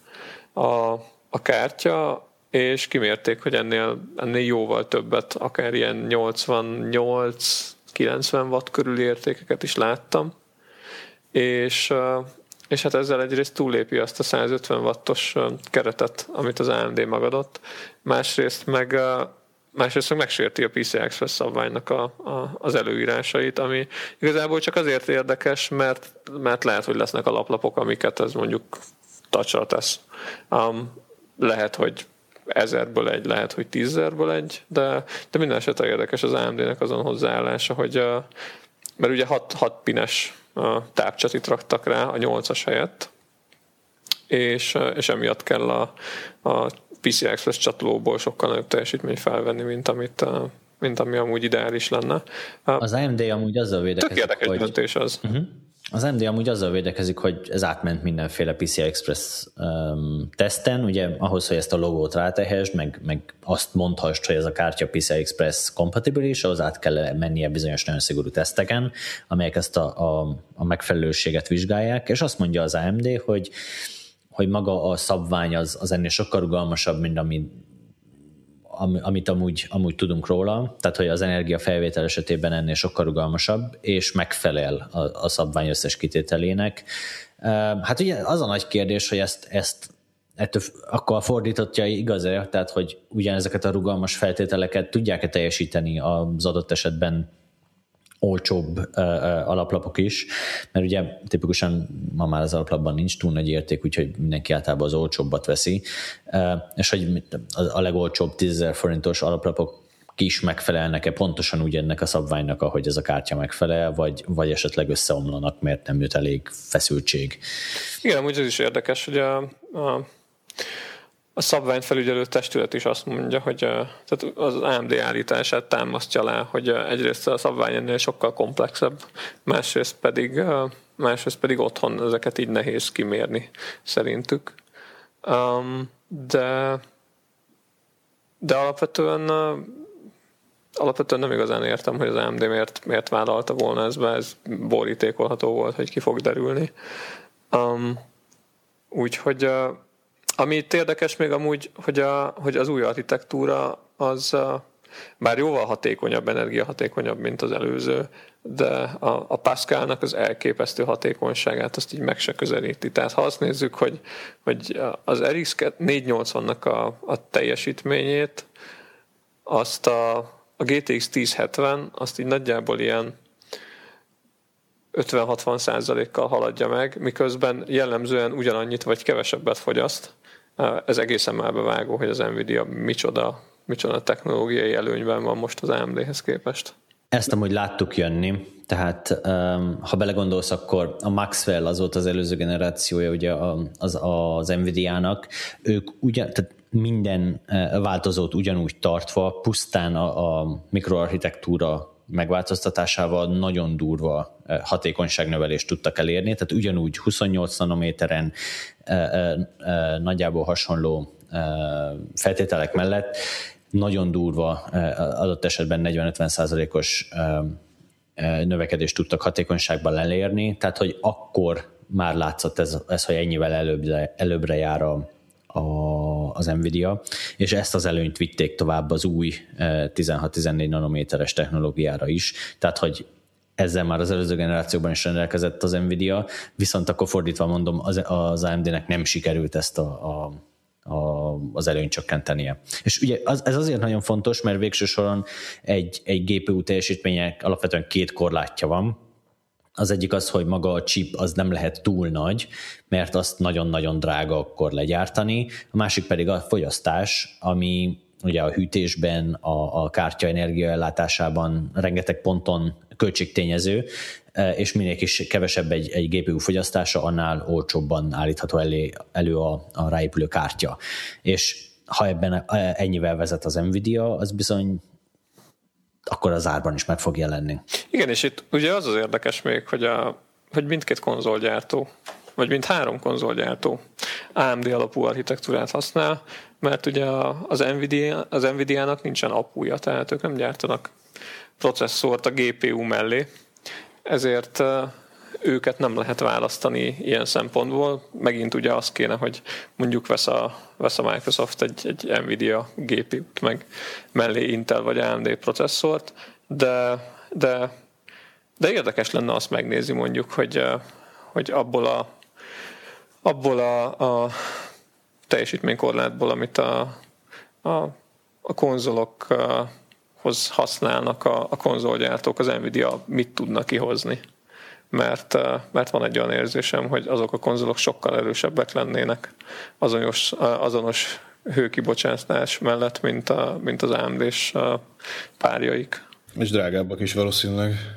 a, a kártya, és kimérték, hogy ennél, ennél jóval többet, akár ilyen 88-90 watt körüli értékeket is láttam, és és hát ezzel egyrészt túlépi azt a 150 wattos keretet, amit az AMD magadott, másrészt meg másrészt meg megsérti a PCI Express szabványnak a, a, az előírásait, ami igazából csak azért érdekes, mert, mert lehet, hogy lesznek alaplapok, amiket ez mondjuk tacsra tesz. Um, lehet, hogy ezerből egy, lehet, hogy tízzerből egy, de, de minden esetre érdekes az AMD-nek azon hozzáállása, hogy mert ugye 6, 6 pines tápcsatit raktak rá a 8-as helyett, és, és emiatt kell a, a PCI Express csatolóból sokkal nagyobb teljesítményt felvenni, mint amit mint ami amúgy ideális lenne. Az AMD amúgy azzal védekezik, Tök érdekes hogy... döntés az. Uh-huh. Az AMD amúgy azzal védekezik, hogy ez átment mindenféle PCI Express um, teszten, ugye ahhoz, hogy ezt a logót rátehesd, meg, meg azt mondhassd, hogy ez a kártya PCI Express kompatibilis, ahhoz át kell mennie bizonyos nagyon szigorú teszteken, amelyek ezt a, a, a megfelelőséget vizsgálják, és azt mondja az AMD, hogy hogy maga a szabvány az, az ennél sokkal rugalmasabb, mint ami, amit amúgy, amúgy tudunk róla, tehát hogy az energia felvétel esetében ennél sokkal rugalmasabb, és megfelel a, a szabvány összes kitételének. Hát ugye az a nagy kérdés, hogy ezt, ezt ettől akkor fordítottja igaz-e, tehát hogy ugyanezeket a rugalmas feltételeket tudják-e teljesíteni az adott esetben olcsóbb uh, alaplapok is, mert ugye tipikusan ma már az alaplapban nincs túl nagy érték, úgyhogy mindenki általában az olcsóbbat veszi, uh, és hogy a legolcsóbb 10 forintos alaplapok is megfelelnek-e pontosan úgy ennek a szabványnak, ahogy ez a kártya megfelel, vagy, vagy esetleg összeomlanak, mert nem jött elég feszültség. Igen, úgy ez is érdekes, hogy a, a a szabványfelügyelő testület is azt mondja, hogy tehát az AMD állítását támasztja alá, hogy egyrészt a szabvány ennél sokkal komplexebb, másrészt pedig, másrészt pedig otthon ezeket így nehéz kimérni szerintük. De, de alapvetően alapvetően nem igazán értem, hogy az AMD miért, miért vállalta volna ezt be, ez borítékolható volt, hogy ki fog derülni. Um, úgyhogy ami itt érdekes még amúgy, hogy, a, hogy az új architektúra az bár jóval hatékonyabb, energiahatékonyabb, mint az előző, de a, a Pascalnak az elképesztő hatékonyságát azt így meg se közelíti. Tehát ha azt nézzük, hogy, hogy az RX 480-nak a, a teljesítményét, azt a, a GTX 1070, azt így nagyjából ilyen 50-60 százalékkal haladja meg, miközben jellemzően ugyanannyit vagy kevesebbet fogyaszt, ez egészen már bevágó, hogy az Nvidia micsoda, micsoda technológiai előnyben van most az AMD-hez képest. Ezt amúgy láttuk jönni, tehát ha belegondolsz, akkor a Maxwell az volt az előző generációja ugye az, az Nvidia-nak, ők ugyan, tehát minden változót ugyanúgy tartva, pusztán a, a mikroarchitektúra megváltoztatásával nagyon durva hatékonyságnövelést tudtak elérni, tehát ugyanúgy 28 nanométeren nagyjából hasonló feltételek mellett nagyon durva, adott esetben 40-50 százalékos növekedést tudtak hatékonyságban elérni, tehát hogy akkor már látszott ez, ez hogy ennyivel előbbre, előbbre jár a, a, az Nvidia, és ezt az előnyt vitték tovább az új 16-14 nanométeres technológiára is, tehát hogy ezzel már az előző generációban is rendelkezett az Nvidia, viszont akkor fordítva mondom, az, AMD-nek nem sikerült ezt a, a a, az előnyt csökkentenie. És ugye az, ez azért nagyon fontos, mert végső soron egy, egy GPU teljesítmények alapvetően két korlátja van. Az egyik az, hogy maga a chip az nem lehet túl nagy, mert azt nagyon-nagyon drága akkor legyártani. A másik pedig a fogyasztás, ami ugye a hűtésben, a, a kártya energiaellátásában rengeteg ponton költségtényező, e, és minél kis kevesebb egy, egy GPU fogyasztása, annál olcsóbban állítható elé, elő a, a ráépülő kártya. És ha ebben e, ennyivel vezet az Nvidia, az bizony akkor az árban is meg fog jelenni. Igen, és itt ugye az az érdekes még, hogy, a, hogy mindkét konzolgyártó, vagy mind három konzolgyártó AMD alapú architektúrát használ, mert ugye az, Nvidia, az Nvidia-nak nincsen apúja, tehát ők nem gyártanak processzort a GPU mellé, ezért őket nem lehet választani ilyen szempontból. Megint ugye az kéne, hogy mondjuk vesz a, vesz a Microsoft egy, egy Nvidia GPU-t, meg mellé Intel vagy AMD processzort, de, de, de érdekes lenne azt megnézni mondjuk, hogy, hogy abból a, abból a, a teljesítménykorlátból, amit a, a, a konzolokhoz használnak a, a konzolgyártók, az Nvidia mit tudnak kihozni mert, eh, mert van egy olyan érzésem, hogy azok a konzolok sokkal erősebbek lennének azonos, eh, azonos hőkibocsátás mellett, mint, a, mint az AMD-s eh, párjaik. És drágábbak is valószínűleg.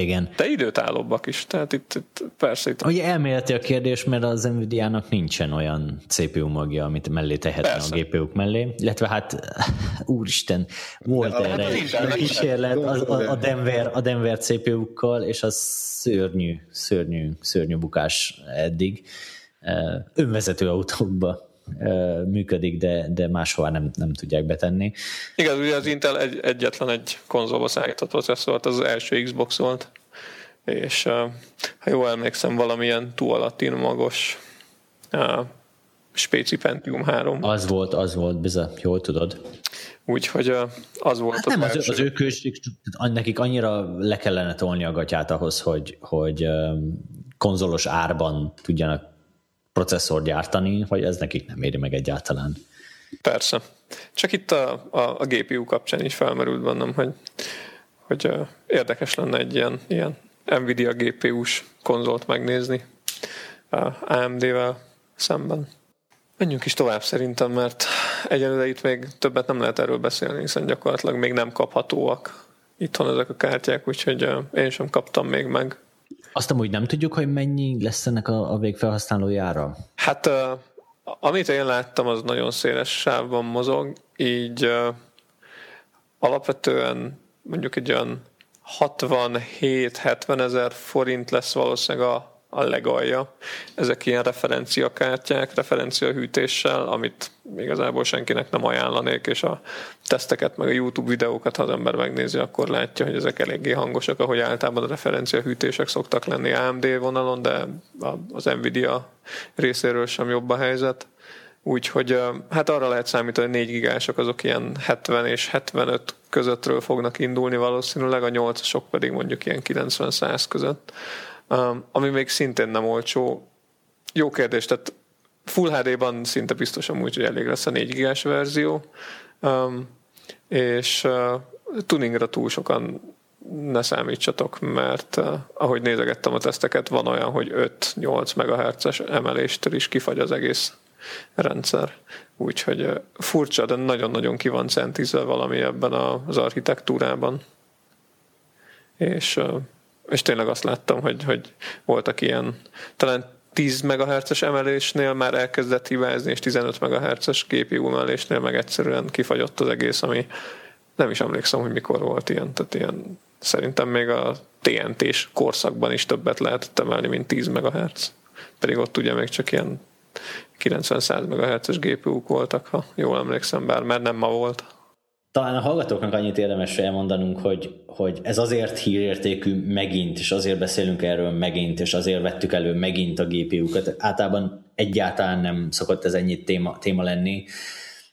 Igen. De időtállóbbak is, tehát itt, itt persze itt... Ugye elméleti a kérdés, mert az Nvidia-nak nincsen olyan CPU magja, amit mellé tehetne persze. a GPU-k mellé, illetve hát úristen, volt De, erre egy kísérlet a, a, a, Denver, a Denver CPU-kkal, és az szörnyű, szörnyű, szörnyű bukás eddig önvezető autókba működik, de, de máshova nem, nem tudják betenni. Igaz, ugye az Intel egy, egyetlen egy konzolba szállított processzort, az az első Xbox volt, és ha jól emlékszem, valamilyen túl magos Spéci Pentium 3. Az volt, az volt, bizony, jól tudod. Úgyhogy az volt hát nem, az, az, az ő költség, nekik annyira le kellene tolni a gatyát ahhoz, hogy, hogy konzolos árban tudjanak processzor gyártani, hogy ez nekik nem éri meg egyáltalán. Persze. Csak itt a, a, a GPU kapcsán is felmerült bennem, hogy, hogy érdekes lenne egy ilyen, ilyen Nvidia GPU-s konzolt megnézni AMD-vel szemben. Menjünk is tovább szerintem, mert egyelőre itt még többet nem lehet erről beszélni, hiszen gyakorlatilag még nem kaphatóak itthon ezek a kártyák, úgyhogy én sem kaptam még meg. Azt amúgy nem tudjuk, hogy mennyi lesz ennek a, a végfelhasználójára? Hát uh, amit én láttam, az nagyon széles sávban mozog, így uh, alapvetően mondjuk egy olyan 67-70 ezer forint lesz valószínűleg a a legalja. Ezek ilyen referenciakártyák, referenciahűtéssel, amit igazából senkinek nem ajánlanék, és a teszteket, meg a YouTube videókat, ha az ember megnézi, akkor látja, hogy ezek eléggé hangosak, ahogy általában a referenciahűtések szoktak lenni AMD vonalon, de az Nvidia részéről sem jobb a helyzet. Úgyhogy hát arra lehet számítani, hogy 4 gigások azok ilyen 70 és 75 közöttről fognak indulni valószínűleg, a 8-asok pedig mondjuk ilyen 90-100 között ami még szintén nem olcsó. Jó kérdés, tehát Full HD-ban szinte biztosan úgy, hogy elég lesz a 4 gigás verzió, és tuningra túl sokan ne számítsatok, mert ahogy nézegettem a teszteket, van olyan, hogy 5-8 MHz-es emeléstől is kifagy az egész rendszer. Úgyhogy furcsa, de nagyon-nagyon ki van centizve valami ebben az architektúrában. És és tényleg azt láttam, hogy, hogy voltak ilyen, talán 10 MHz-es emelésnél már elkezdett hibázni, és 15 MHz-es GPU emelésnél meg egyszerűen kifagyott az egész, ami nem is emlékszem, hogy mikor volt ilyen, tehát ilyen szerintem még a TNT-s korszakban is többet lehetett emelni, mint 10 MHz. Pedig ott ugye még csak ilyen 90-100 MHz-es GPU-k voltak, ha jól emlékszem, bár mert nem ma volt. Talán a hallgatóknak annyit érdemes elmondanunk, hogy, hogy ez azért hírértékű megint, és azért beszélünk erről megint, és azért vettük elő megint a GPU-kat. Általában egyáltalán nem szokott ez ennyit téma, téma lenni,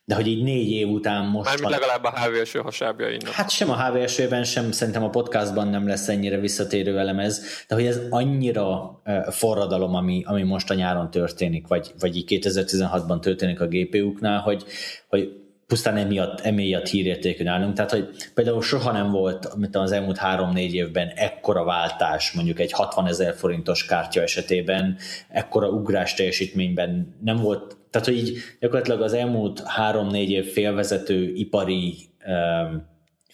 de hogy így négy év után most... Mármint van... legalább a HVSő hasábjainak. Hát sem a HVSő-ben, sem szerintem a podcastban nem lesz ennyire visszatérő elemez, de hogy ez annyira forradalom, ami, ami most a nyáron történik, vagy, vagy így 2016-ban történik a GPU-knál, hogy, hogy pusztán emiatt, emiatt hírértékű nálunk. Tehát, hogy például soha nem volt, mint az elmúlt három-négy évben ekkora váltás, mondjuk egy 60 ezer forintos kártya esetében, ekkora ugrás teljesítményben nem volt, tehát, hogy így gyakorlatilag az elmúlt három-négy év félvezető ipari um,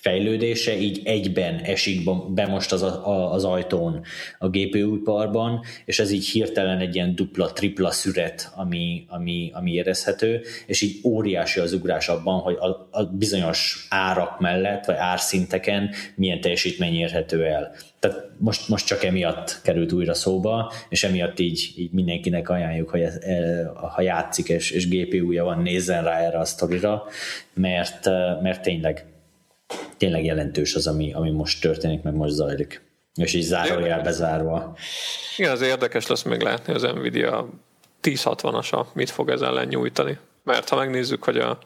fejlődése így egyben esik be most az, a, az ajtón a GPU-iparban, és ez így hirtelen egy ilyen dupla, tripla szüret, ami, ami, ami érezhető, és így óriási az ugrás abban, hogy a, a bizonyos árak mellett, vagy árszinteken milyen teljesítmény érhető el. Tehát most, most csak emiatt került újra szóba, és emiatt így, így mindenkinek ajánljuk, hogy ez, e, ha játszik és, és GPU-ja van, nézzen rá erre a sztorira, mert, mert tényleg tényleg jelentős az, ami, ami most történik, meg most zajlik. És így zárójel bezárva. Igen, az érdekes lesz még látni az Nvidia 1060-asa mit fog ez ellen nyújtani. Mert ha megnézzük, hogy a,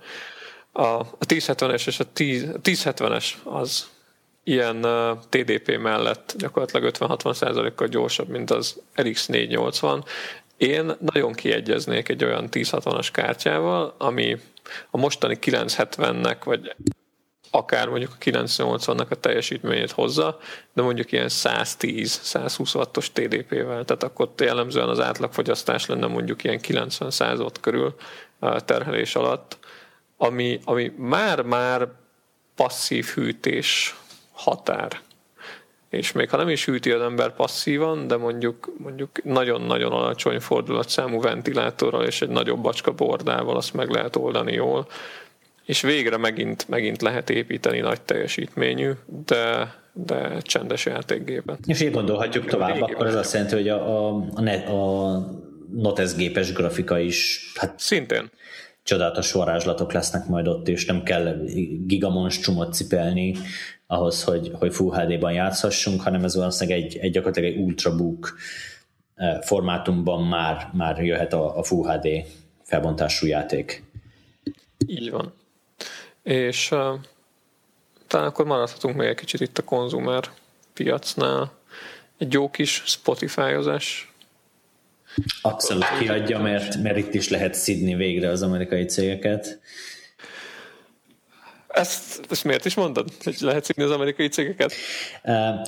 a, a 1070-es és a 10, 1070-es az ilyen TDP mellett gyakorlatilag 50-60 kal gyorsabb, mint az RX 480. Én nagyon kiegyeznék egy olyan 1060-as kártyával, ami a mostani 970-nek, vagy akár mondjuk a 980-nak a teljesítményét hozza, de mondjuk ilyen 110-120 wattos TDP-vel, tehát akkor jellemzően az átlagfogyasztás lenne mondjuk ilyen 90-100 watt körül terhelés alatt, ami, ami már-már passzív hűtés határ. És még ha nem is hűti az ember passzívan, de mondjuk, mondjuk nagyon-nagyon alacsony fordulatszámú ventilátorral és egy nagyobb bacska bordával azt meg lehet oldani jól, és végre megint, megint lehet építeni nagy teljesítményű, de, de csendes játékgépen. És így gondolhatjuk tovább, akkor ez azt jelenti, hogy a, a, a, a Notes gépes grafika is hát szintén csodálatos varázslatok lesznek majd ott, és nem kell gigamons csomót cipelni ahhoz, hogy, hogy Full HD-ban játszhassunk, hanem ez valószínűleg egy, egy gyakorlatilag egy ultrabook eh, formátumban már, már jöhet a, a Full HD felbontású játék. Így van. És uh, talán akkor maradhatunk még egy kicsit itt a konzumer piacnál. Egy jó kis Spotify-ozás. Abszolút kiadja, mert, mert itt is lehet szidni végre az amerikai cégeket. Ezt, ezt miért is mondod, hogy lehet szidni az amerikai cégeket?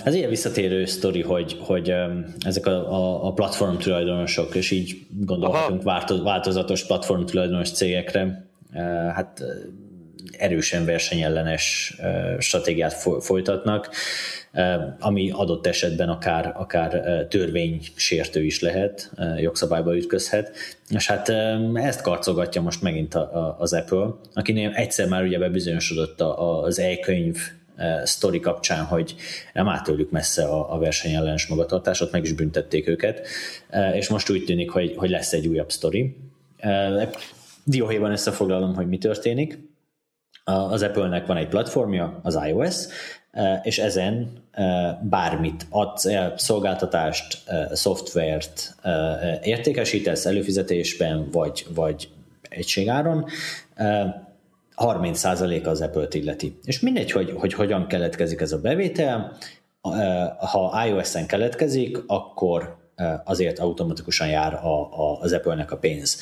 Ez ilyen visszatérő sztori, hogy, hogy ezek a, a, a platform tulajdonosok, és így gondolhatunk Aha. változatos platform tulajdonos cégekre, hát erősen versenyellenes stratégiát folytatnak, ami adott esetben akár, akár törvénysértő is lehet, jogszabályba ütközhet. És hát ezt karcolgatja most megint az Apple, akinél egyszer már ugye bebizonyosodott az e-könyv sztori kapcsán, hogy nem áll tőlük messze a, a versenyellenes magatartásot, meg is büntették őket, és most úgy tűnik, hogy, hogy lesz egy újabb sztori. Dióhéjban összefoglalom, hogy mi történik az Apple-nek van egy platformja, az iOS, e, és ezen e, bármit adsz el, szolgáltatást, e, szoftvert értékesítesz előfizetésben, vagy, vagy egységáron, 30% az Apple-t illeti. És mindegy, hogy, hogy hogyan keletkezik ez a bevétel, ha iOS-en keletkezik, akkor azért automatikusan jár a, az Apple-nek a pénz.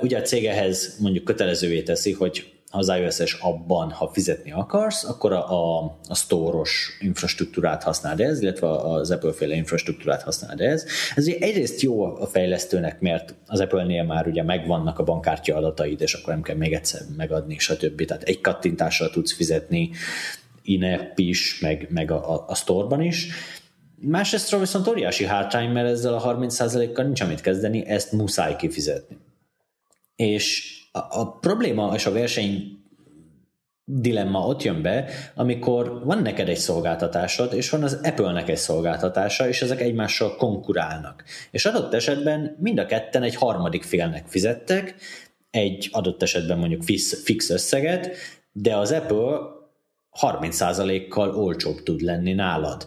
Ugye a cégehez mondjuk kötelezővé teszi, hogy az iOS-es abban, ha fizetni akarsz, akkor a, a, a store-os infrastruktúrát használd ez, illetve az Apple-féle infrastruktúrát használd ez. Ez ugye egyrészt jó a fejlesztőnek, mert az Apple-nél már ugye megvannak a bankkártya adataid, és akkor nem kell még egyszer megadni, stb. Tehát egy kattintással tudsz fizetni in is, meg, meg a, a, a store-ban is. Másrésztről viszont óriási hátrány, mert ezzel a 30%-kal nincs amit kezdeni, ezt muszáj kifizetni. És a, a probléma és a verseny dilemma ott jön be, amikor van neked egy szolgáltatásod, és van az Apple-nek egy szolgáltatása, és ezek egymással konkurálnak. És adott esetben mind a ketten egy harmadik félnek fizettek, egy adott esetben mondjuk fix, fix összeget, de az Apple 30%-kal olcsóbb tud lenni nálad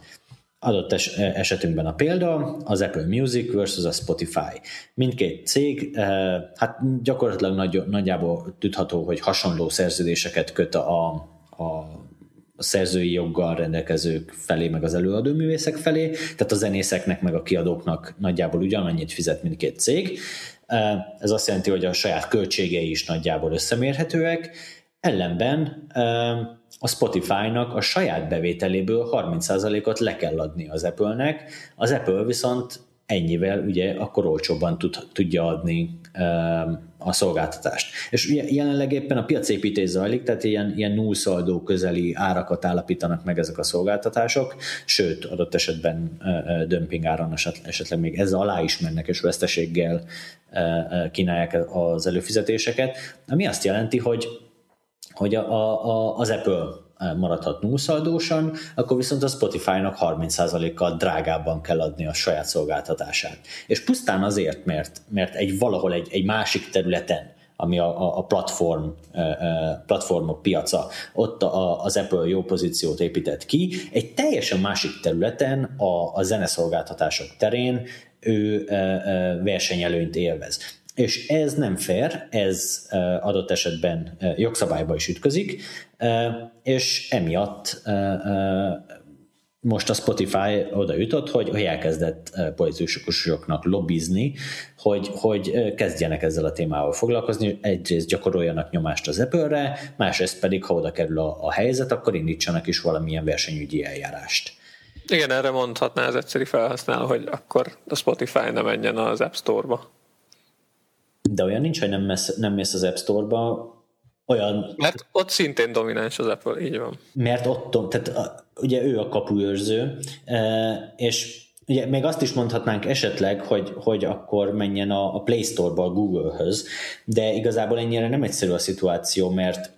adott es- esetünkben a példa, az Apple Music versus a Spotify. Mindkét cég, eh, hát gyakorlatilag nagy, nagyjából tudható, hogy hasonló szerződéseket köt a, a a szerzői joggal rendelkezők felé, meg az előadó művészek felé, tehát a zenészeknek, meg a kiadóknak nagyjából ugyanannyit fizet mindkét cég. Eh, ez azt jelenti, hogy a saját költségei is nagyjából összemérhetőek, ellenben a Spotify-nak a saját bevételéből 30%-ot le kell adni az Apple-nek, az Apple viszont ennyivel ugye akkor olcsóbban tud, tudja adni a szolgáltatást. És ugye jelenleg éppen a piacépítés zajlik, tehát ilyen, ilyen nullszaldó közeli árakat állapítanak meg ezek a szolgáltatások, sőt, adott esetben dömping áron esetleg még ezzel alá is mennek, és veszteséggel kínálják az előfizetéseket, ami azt jelenti, hogy, hogy a, a, az Apple maradhat nullszaldósan, akkor viszont a Spotify-nak 30%-kal drágábban kell adni a saját szolgáltatását. És pusztán azért, mert, mert egy valahol egy, egy másik területen ami a, a platform, platformok piaca, ott a, az Apple jó pozíciót épített ki, egy teljesen másik területen, a, a zeneszolgáltatások terén ő versenyelőnyt élvez. És ez nem fair, ez adott esetben jogszabályba is ütközik, és emiatt most a Spotify oda jutott, hogy, elkezdett politikusoknak lobbizni, hogy, hogy kezdjenek ezzel a témával foglalkozni, egyrészt gyakoroljanak nyomást az Apple-re, másrészt pedig, ha oda kerül a, a helyzet, akkor indítsanak is valamilyen versenyügyi eljárást. Igen, erre mondhatná az egyszerű felhasználó, hogy akkor a Spotify ne menjen az App Store-ba. De olyan nincs, hogy nem, messz, nem mész az App Store-ba, olyan... Mert ott szintén domináns az Apple, így van. Mert ott, tehát ugye ő a kapuőrző, e, és ugye még azt is mondhatnánk esetleg, hogy, hogy akkor menjen a, a Play Store-ba a Google-höz, de igazából ennyire nem egyszerű a szituáció, mert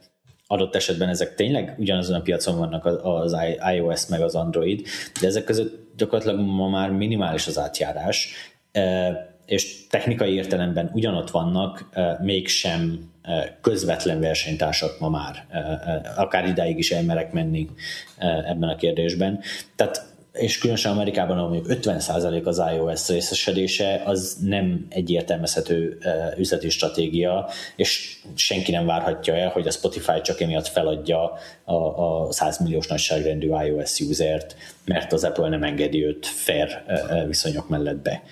adott esetben ezek tényleg ugyanazon a piacon vannak az iOS meg az Android, de ezek között gyakorlatilag ma már minimális az átjárás, e, és technikai értelemben ugyanott vannak, mégsem közvetlen versenytársak ma már, akár idáig is elmerek menni ebben a kérdésben. Tehát és különösen Amerikában, ahol mondjuk 50% az iOS részesedése, az nem egy értelmezhető üzleti stratégia, és senki nem várhatja el, hogy a Spotify csak emiatt feladja a, a 100 milliós nagyságrendű iOS usert, mert az Apple nem engedi őt fair viszonyok mellett be.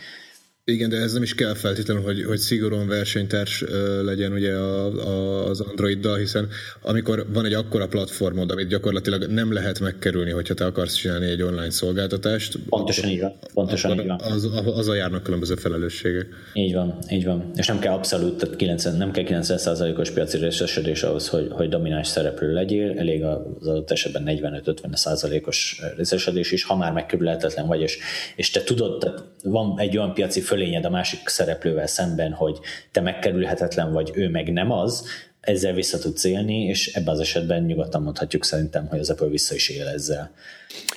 Igen, de ez nem is kell feltétlenül, hogy, hogy szigorúan versenytárs legyen ugye a, a, az Androiddal, hiszen amikor van egy akkora platformod, amit gyakorlatilag nem lehet megkerülni, hogyha te akarsz csinálni egy online szolgáltatást. Pontosan így van. Pontosan így van. Az, az a járnak különböző felelősségek. Így van, így van. És nem kell abszolút, tehát 90, nem kell 90%-os piaci részesedés ahhoz, hogy, hogy domináns szereplő legyél, elég az adott esetben 45-50%-os részesedés is, ha már megkerülhetetlen vagy, és, és te tudod, tehát van egy olyan piaci fölényed a másik szereplővel szemben, hogy te megkerülhetetlen vagy, ő meg nem az, ezzel vissza tudsz élni, és ebben az esetben nyugodtan mondhatjuk szerintem, hogy az Apple vissza is él ezzel.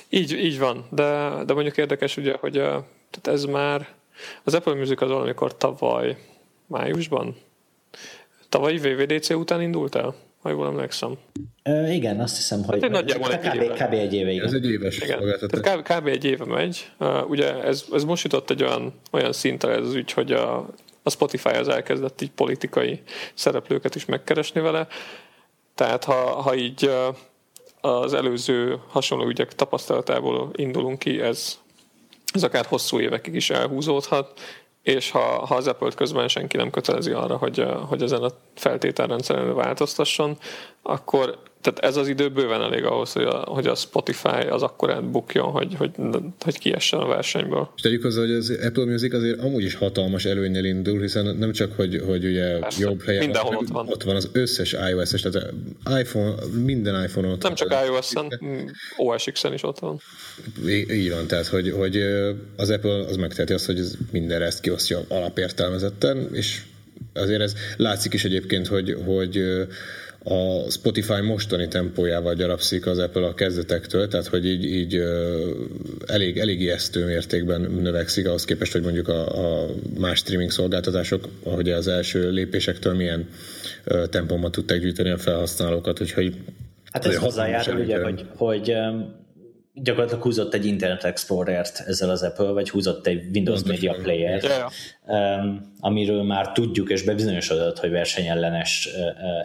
Így, így van, de, de mondjuk érdekes ugye, hogy tehát ez már az Apple Music az valamikor tavaly májusban, tavalyi VVDC után indult el? Ha jól emlékszem. Ö, igen, azt hiszem, hogy hát nagyjából egy kb, kb. egy éve, igen. Ez egy éves igen. Tehát kb, kb. egy éve megy. Uh, ugye ez, ez most jutott egy olyan, olyan szintre ez az ügy, hogy a, a Spotify az elkezdett így politikai szereplőket is megkeresni vele. Tehát ha, ha így uh, az előző hasonló ügyek tapasztalatából indulunk ki, ez, ez akár hosszú évekig is elhúzódhat, és ha, ha az Apple-t közben senki nem kötelezi arra, hogy, hogy ezen a feltételrendszeren változtasson, akkor tehát ez az idő bőven elég ahhoz, hogy a, hogy a Spotify az akkor bukjon, hogy, hogy, hogy kiessen a versenyből. És tegyük hozzá, hogy az Apple Music azért amúgy is hatalmas előnyel indul, hiszen nem csak, hogy, hogy ugye Persze, jobb helyen mindenhol ott van. Ott van az összes iOS-es, tehát iPhone, minden iPhone ott Nem csak iOS-en, OS X-en is ott van. Í- így van, tehát hogy, hogy az Apple az megteheti azt, hogy mindenre ezt kiosztja alapértelmezetten, és azért ez látszik is egyébként, hogy, hogy a Spotify mostani tempójával gyarapszik az Apple a kezdetektől, tehát hogy így, így elég, elég ijesztő mértékben növekszik ahhoz képest, hogy mondjuk a, a más streaming szolgáltatások, ahogy az első lépésektől milyen tempóban tudták gyűjteni a felhasználókat, úgyhogy Hát ez hozzájárul, ugye, hogy, hogy gyakorlatilag húzott egy Internet Explorer-t ezzel az Apple, vagy húzott egy Windows Pontosan. Media Player-t, yeah. um, amiről már tudjuk, és bebizonyosodott, hogy versenyellenes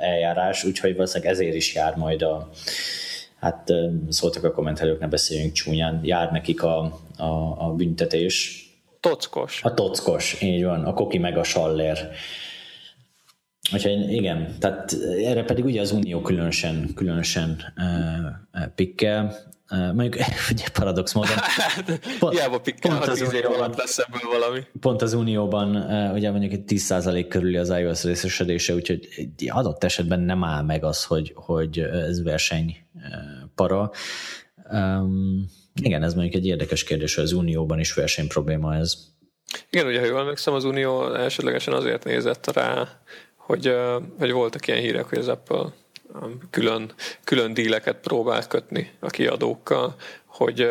eljárás, úgyhogy valószínűleg ezért is jár majd a hát szóltak a kommentelők, ne beszéljünk csúnyán, jár nekik a, a, a büntetés. Tockos. A tockos, így van, a koki meg a sallér. Úgyhogy igen, tehát erre pedig ugye az Unió különösen, különösen uh, pikkel. Mondjuk ugye paradox módon. Pont, Hiába pont az Unióban lesz ebből valami. Pont az Unióban ugye mondjuk egy 10% körüli az iOS részesedése, úgyhogy adott esetben nem áll meg az, hogy, hogy ez verseny para. Um, igen, ez mondjuk egy érdekes kérdés, hogy az Unióban is verseny probléma ez. Igen, ugye, ha jól emlékszem, az Unió elsődlegesen azért nézett rá, hogy, hogy voltak ilyen hírek, hogy az Apple külön, külön díleket próbált kötni a kiadókkal, hogy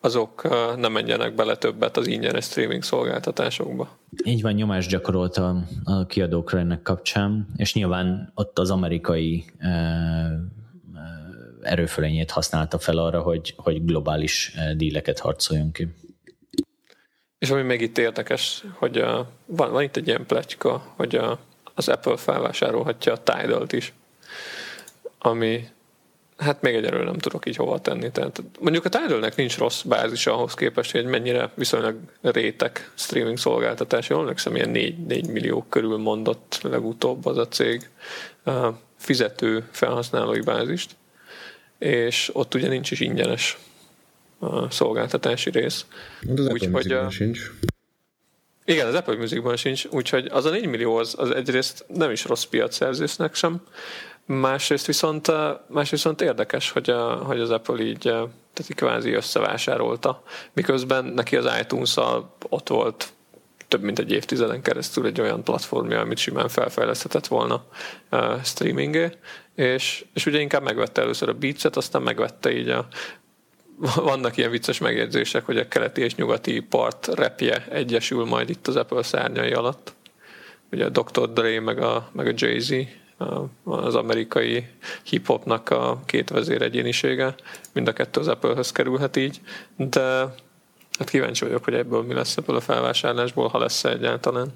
azok nem menjenek bele többet az ingyenes streaming szolgáltatásokba. Így van, nyomást gyakorolt a, a kiadókra ennek kapcsán, és nyilván ott az amerikai e, erőfölényét használta fel arra, hogy, hogy globális díleket harcoljon ki. És ami még itt érdekes, hogy a, van, van itt egy ilyen pletyka, hogy a, az Apple felvásárolhatja a tidal is, ami hát még egyelőre nem tudok így hova tenni. Tehát mondjuk a tidal nincs rossz bázis ahhoz képest, hogy mennyire viszonylag rétek streaming szolgáltatás. Jól emlékszem, ilyen 4, 4 millió körül mondott legutóbb az a cég fizető felhasználói bázist, és ott ugye nincs is ingyenes a szolgáltatási rész. De az Úgy, hogy, sincs. Igen, az Apple Musicban sincs, úgyhogy az a 4 millió az, az egyrészt nem is rossz piacszerzésnek sem, másrészt viszont, másrészt viszont érdekes, hogy, a, hogy az Apple így tehát így kvázi összevásárolta, miközben neki az itunes ott volt több mint egy évtizeden keresztül egy olyan platformja, amit simán felfejleszthetett volna uh, streamingé, és, és ugye inkább megvette először a Beats-et, aztán megvette így a vannak ilyen vicces megjegyzések, hogy a keleti és nyugati part repje egyesül majd itt az Apple szárnyai alatt. Ugye a Dr. Dre meg a, meg a Jay-Z, az amerikai hip-hopnak a két vezéregyénisége, mind a kettő az Apple-höz kerülhet így, de hát kíváncsi vagyok, hogy ebből mi lesz ebből a felvásárlásból, ha lesz egyáltalán.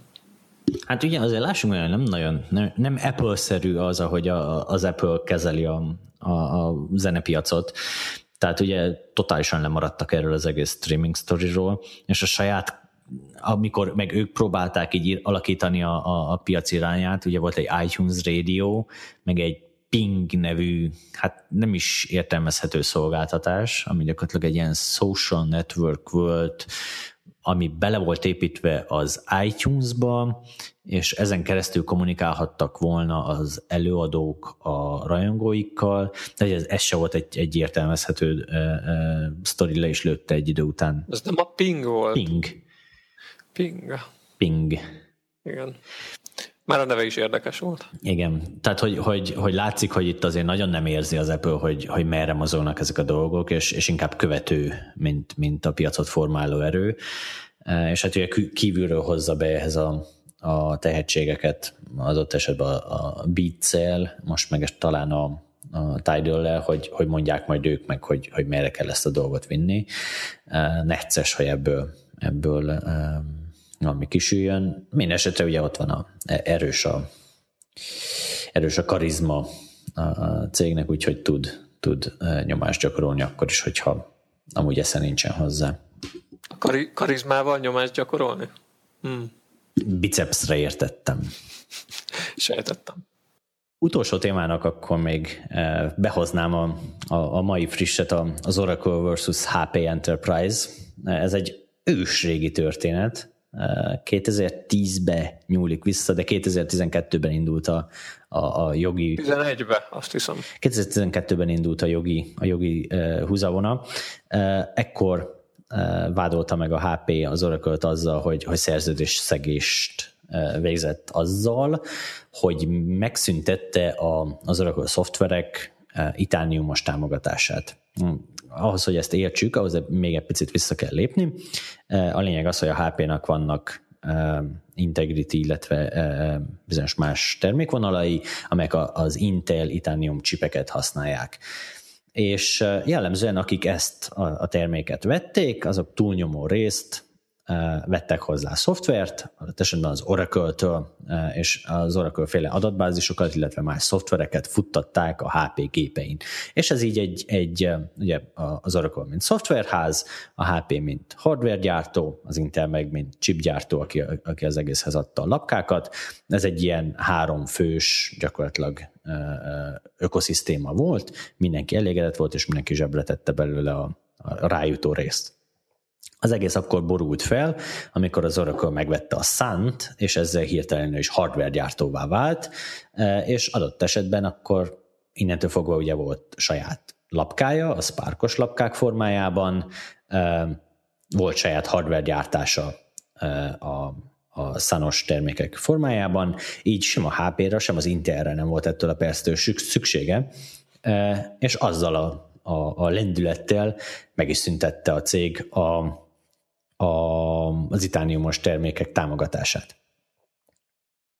Hát ugye azért lássunk olyan, nem nagyon, nem, nem Apple-szerű az, ahogy a, az Apple kezeli a, a, a zenepiacot. Tehát ugye totálisan lemaradtak erről az egész streaming storyról, és a saját amikor meg ők próbálták így alakítani a, a, a piac irányát, ugye volt egy iTunes Radio, meg egy Ping nevű, hát nem is értelmezhető szolgáltatás, ami gyakorlatilag egy ilyen social network volt, ami bele volt építve az iTunes-ba, és ezen keresztül kommunikálhattak volna az előadók a rajongóikkal, de ez, ez se volt egy, egy értelmezhető uh, uh, sztori, le is lőtte egy idő után. Ez nem a Ping volt? Ping. Ping. Ping. Igen. Már a neve is érdekes volt. Igen, tehát hogy, hogy, hogy látszik, hogy itt azért nagyon nem érzi az Apple, hogy, hogy merre mozognak ezek a dolgok, és, és inkább követő, mint, mint a piacot formáló erő. E, és hát ugye kívülről hozza be ehhez a, a tehetségeket, ott esetben a, a Beats-el, most meg talán a, a tidal hogy, hogy mondják majd ők meg, hogy, hogy merre kell ezt a dolgot vinni. E, necces, hogy ebből, ebből um, ami kisüljön. Minden esetre ugye ott van a erős a, erős a karizma a cégnek, úgyhogy tud, tud nyomást gyakorolni akkor is, hogyha amúgy esze nincsen hozzá. Kari- karizmával nyomást gyakorolni? Hmm. Bicepsre értettem. Sejtettem. Utolsó témának akkor még behoznám a, a, a mai frisset, az Oracle versus HP Enterprise. Ez egy ősrégi történet, 2010-be nyúlik vissza, de 2012-ben indult a, a, a jogi... 11-be, azt hiszem. 2012-ben indult a jogi, a jogi uh, húzavona. Uh, ekkor uh, vádolta meg a HP az oracle azzal, hogy, hogy szerződés szegést uh, végzett azzal, hogy megszüntette a, az Oracle szoftverek uh, itániumos támogatását. Ahhoz, hogy ezt értsük, ahhoz még egy picit vissza kell lépni. A lényeg az, hogy a HP-nak vannak Integrity, illetve bizonyos más termékvonalai, amelyek az Intel Itanium csipeket használják. És jellemzően akik ezt a terméket vették, azok túlnyomó részt vettek hozzá szoftvert, adott esetben az Oracle-től, és az Oracle féle adatbázisokat, illetve más szoftvereket futtatták a HP gépein. És ez így egy, egy ugye az Oracle mint szoftverház, a HP mint hardwaregyártó, az Intel meg mint chipgyártó, aki, aki az egészhez adta a lapkákat. Ez egy ilyen három fős, gyakorlatilag ökoszisztéma volt, mindenki elégedett volt, és mindenki zsebre tette belőle a, a rájutó részt. Az egész akkor borult fel, amikor az Oracle megvette a sun és ezzel hirtelen is hardware gyártóvá vált, e, és adott esetben akkor innentől fogva ugye volt saját lapkája, a Sparkos lapkák formájában, e, volt saját hardware gyártása e, a, a szanos termékek formájában, így sem a HP-ra, sem az Intelre nem volt ettől a perctől szüksége, és azzal a a, a lendülettel meg is szüntette a cég a, a, az itániumos termékek támogatását.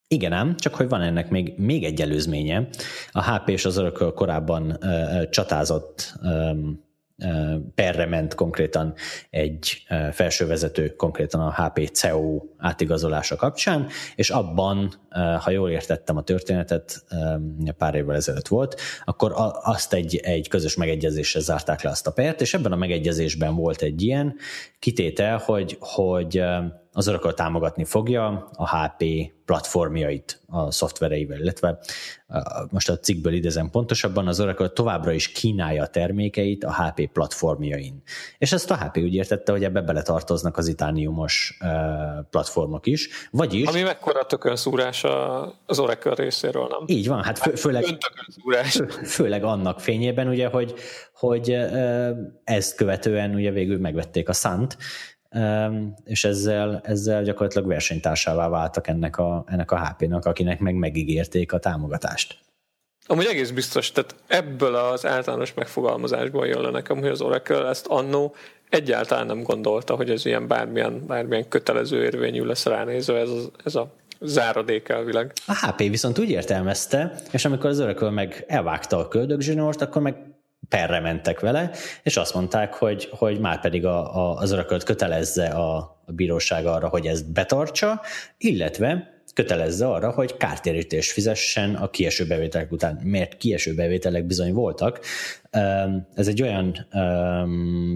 Igen ám, csak hogy van ennek még, még egy előzménye. A HP és az Oracle korábban uh, csatázott um, perre ment konkrétan egy felsővezető, konkrétan a HP CEO átigazolása kapcsán, és abban, ha jól értettem a történetet, pár évvel ezelőtt volt, akkor azt egy, egy közös megegyezéssel zárták le azt a pert, és ebben a megegyezésben volt egy ilyen kitétel, hogy, hogy az Oracle támogatni fogja a HP platformjait a szoftvereivel, illetve most a cikkből idezem pontosabban, az Oracle továbbra is kínálja a termékeit a HP platformjain. És ezt a HP úgy értette, hogy ebbe beletartoznak az itániumos platformok is. Vagyis... Ami mekkora tökönszúrás az Oracle részéről, nem? Így van, hát fő, főleg, fő, főleg annak fényében, ugye, hogy, hogy ezt követően ugye végül megvették a Szant, és ezzel, ezzel gyakorlatilag versenytársává váltak ennek a, ennek a HP-nak, akinek meg megígérték a támogatást. Amúgy egész biztos, tehát ebből az általános megfogalmazásból jön le nekem, hogy az Oracle ezt annó egyáltalán nem gondolta, hogy ez ilyen bármilyen, bármilyen kötelező érvényű lesz ránézve ez a, ez a záradék elvileg. A HP viszont úgy értelmezte, és amikor az Oracle meg elvágta a köldögzsinort, akkor meg perre mentek vele, és azt mondták, hogy, hogy már pedig a, a, az örökölt kötelezze a, a bíróság arra, hogy ezt betartsa, illetve kötelezze arra, hogy kártérítés fizessen a kieső bevételek után, mert kieső bevételek bizony voltak. Ez egy olyan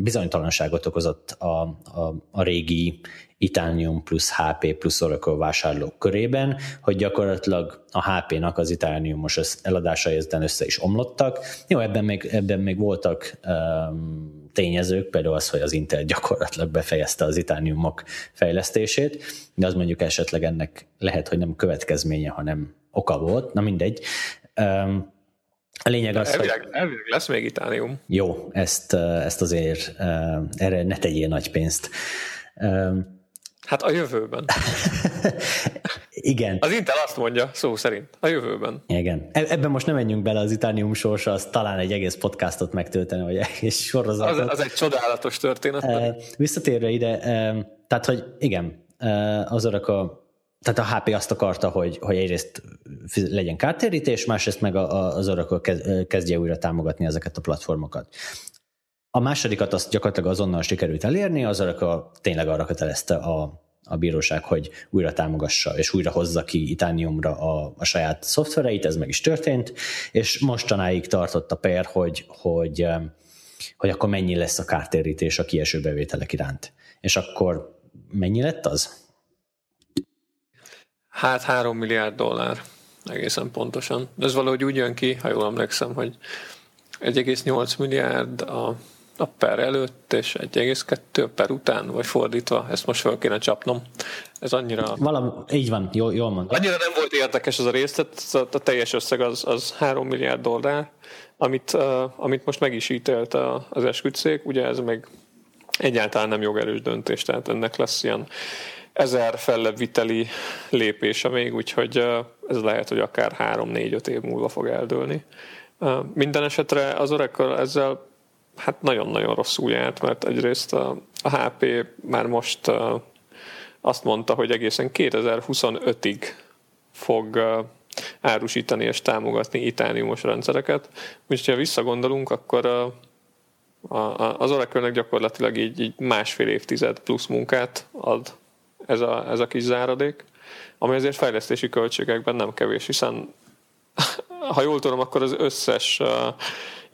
bizonytalanságot okozott a, a, a régi Itanium plusz HP plusz Oracle vásárlók körében, hogy gyakorlatilag a HP-nak az Itaniumos eladásai ezden össze is omlottak. Jó, ebben még, ebben még voltak um, tényezők, például az, hogy az Intel gyakorlatilag befejezte az Itaniumok fejlesztését, de az mondjuk esetleg ennek lehet, hogy nem következménye, hanem oka volt, na mindegy. Um, a lényeg az, elvileg, hogy... Elvileg lesz még Itánium. Jó, ezt, ezt azért erre ne tegyél nagy pénzt. Hát a jövőben. Igen. Az Intel azt mondja, szó szerint, a jövőben. Igen. E- ebben most nem menjünk bele az Itánium sorsa, az talán egy egész podcastot megtölteni, vagy egész sorozatot. Az, az egy csodálatos történet. E, visszatérve ide, e, tehát, hogy igen, az a tehát a HP azt akarta, hogy, hogy egyrészt legyen kártérítés, másrészt meg az Oracle kezdje újra támogatni ezeket a platformokat. A másodikat azt gyakorlatilag azonnal sikerült elérni, az a tényleg arra kötelezte a, a bíróság, hogy újra támogassa és újra hozza ki Itániumra a, a saját szoftvereit, ez meg is történt, és mostanáig tartott a per, hogy, hogy, hogy akkor mennyi lesz a kártérítés a kieső bevételek iránt. És akkor mennyi lett az? Hát 3 milliárd dollár, egészen pontosan. De ez valahogy úgy jön ki, ha jól emlékszem, hogy 1,8 milliárd a a per előtt, és 1,2 per után, vagy fordítva, ezt most fel kéne csapnom. Ez annyira... Valami, így van, jól, jól mondom. Annyira nem volt érdekes az a rész, tehát a teljes összeg az, az 3 milliárd dollár, amit, uh, amit most meg is ítélt az esküdszék, ugye ez meg egyáltalán nem jogerős döntés, tehát ennek lesz ilyen ezer fellebbviteli lépése még, úgyhogy uh, ez lehet, hogy akár 3-4-5 év múlva fog eldőlni. Uh, minden esetre az Oracle ezzel hát nagyon-nagyon rosszul járt, mert egyrészt a, a HP már most azt mondta, hogy egészen 2025-ig fog árusítani és támogatni itániumos rendszereket. Úgyhogy ha visszagondolunk, akkor uh, az oracle gyakorlatilag így, így másfél évtized plusz munkát ad ez a, ez a kis záradék, ami azért fejlesztési költségekben nem kevés, hiszen ha jól tudom, akkor az összes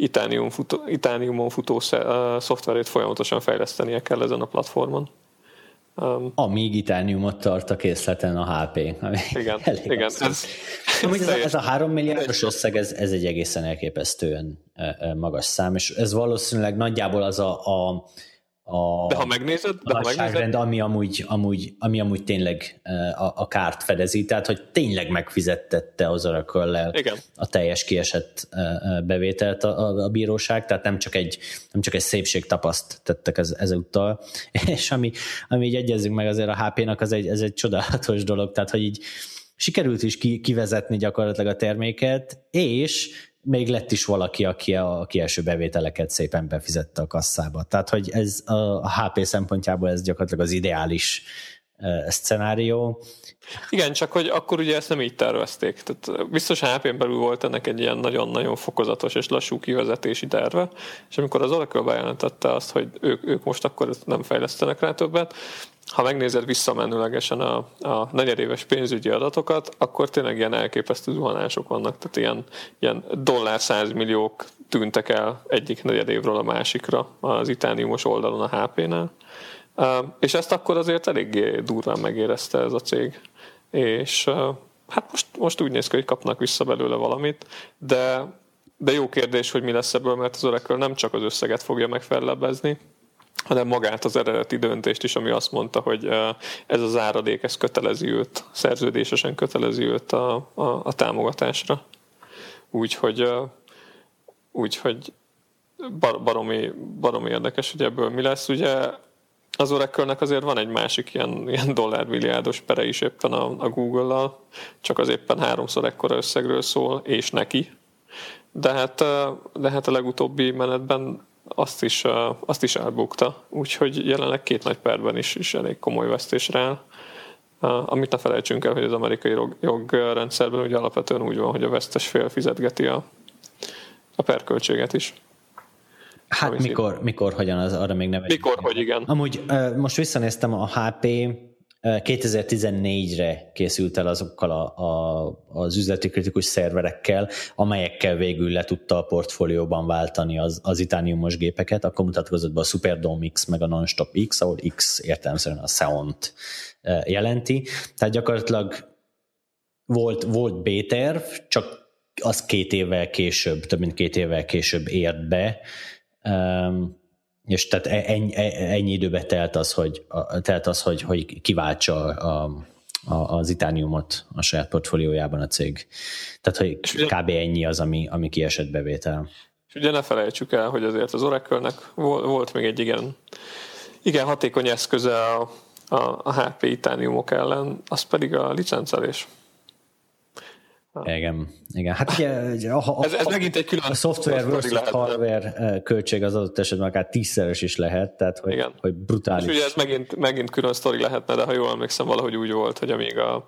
Itanium futó, Itaniumon futó uh, szoftverét folyamatosan fejlesztenie kell ezen a platformon. Um, Amíg Itaniumot tart a készleten a HP. Igen, igen. Ez, ez, ez a három milliárdos összeg, ez, ez egy egészen elképesztően magas szám, és ez valószínűleg nagyjából az a, a a, de ha megnézed, de ha megnézed... ami amúgy, amúgy, ami amúgy tényleg a, a kárt fedezi, tehát hogy tényleg megfizettette az oracle a teljes kiesett bevételt a, a, a bíróság, tehát nem csak egy, nem csak egy szépség tapaszt tettek ez, ezúttal, és ami, ami így egyezünk meg azért a HP-nak, az egy, ez egy csodálatos dolog, tehát hogy így sikerült is ki, kivezetni gyakorlatilag a terméket, és még lett is valaki, aki a kieső bevételeket szépen befizette a kasszába. Tehát, hogy ez a HP szempontjából ez gyakorlatilag az ideális szcenárió. Igen, csak hogy akkor ugye ezt nem így tervezték. Tehát biztos HP-n belül volt ennek egy ilyen nagyon-nagyon fokozatos és lassú kivezetési terve, és amikor az Oracle bejelentette azt, hogy ők, ők most akkor nem fejlesztenek rá többet, ha megnézed visszamenőlegesen a, a negyedéves pénzügyi adatokat, akkor tényleg ilyen elképesztő zuhanások vannak, tehát ilyen, ilyen dollár százmilliók tűntek el egyik negyedévről a másikra az itániumos oldalon a HP-nál, és ezt akkor azért eléggé durván megérezte ez a cég. És hát most, most úgy néz ki, hogy kapnak vissza belőle valamit, de, de jó kérdés, hogy mi lesz ebből, mert az Oracle nem csak az összeget fogja megfellebezni, hanem magát az eredeti döntést is, ami azt mondta, hogy ez az áradék, ez kötelezi őt, szerződésesen kötelezi őt a, a, a támogatásra. Úgyhogy, úgyhogy baromi, baromi érdekes, hogy ebből mi lesz. Ugye az oracle azért van egy másik ilyen, ilyen dollármilliárdos pere is éppen a, a Google-lal, csak az éppen háromszor ekkora összegről szól, és neki. De hát, de hát a legutóbbi menetben azt is, azt is elbukta, úgyhogy jelenleg két nagy perben is, is elég komoly vesztésre áll. Amit ne felejtsünk el, hogy az amerikai jogrendszerben ugye alapvetően úgy van, hogy a vesztes fél fizetgeti a, a perköltséget is. Hát mikor, mikor, hogyan, az arra még nem... Mikor, hogy igen. Amúgy most visszanéztem a HP 2014-re készült el azokkal a, a, az üzleti kritikus szerverekkel, amelyekkel végül le tudta a portfólióban váltani az, az itániumos gépeket, akkor mutatkozott be a Superdome X meg a Nonstop X, ahol X értelmszerűen a sound jelenti. Tehát gyakorlatilag volt, volt B-terv, csak az két évvel később, több mint két évvel később ért be, és tehát e, ennyi, e, ennyi időbe telt az, hogy, telt az, hogy, hogy kiváltsa a, a, az itániumot a saját portfóliójában a cég. Tehát, hogy kb. ennyi az, ami, ami kiesett bevétel. És ugye ne felejtsük el, hogy azért az oracle volt még egy igen, igen hatékony eszköze a, a, a HP itániumok ellen, az pedig a licencelés. Igen, igen. Hát ugye, a, a, ez, ez megint egy külön a software versus hardware eh, költség az adott esetben akár tízszeres is lehet, tehát hogy, igen. hogy brutális. És ugye ez megint, megint külön sztori lehetne, de ha jól emlékszem, valahogy úgy volt, hogy amíg a,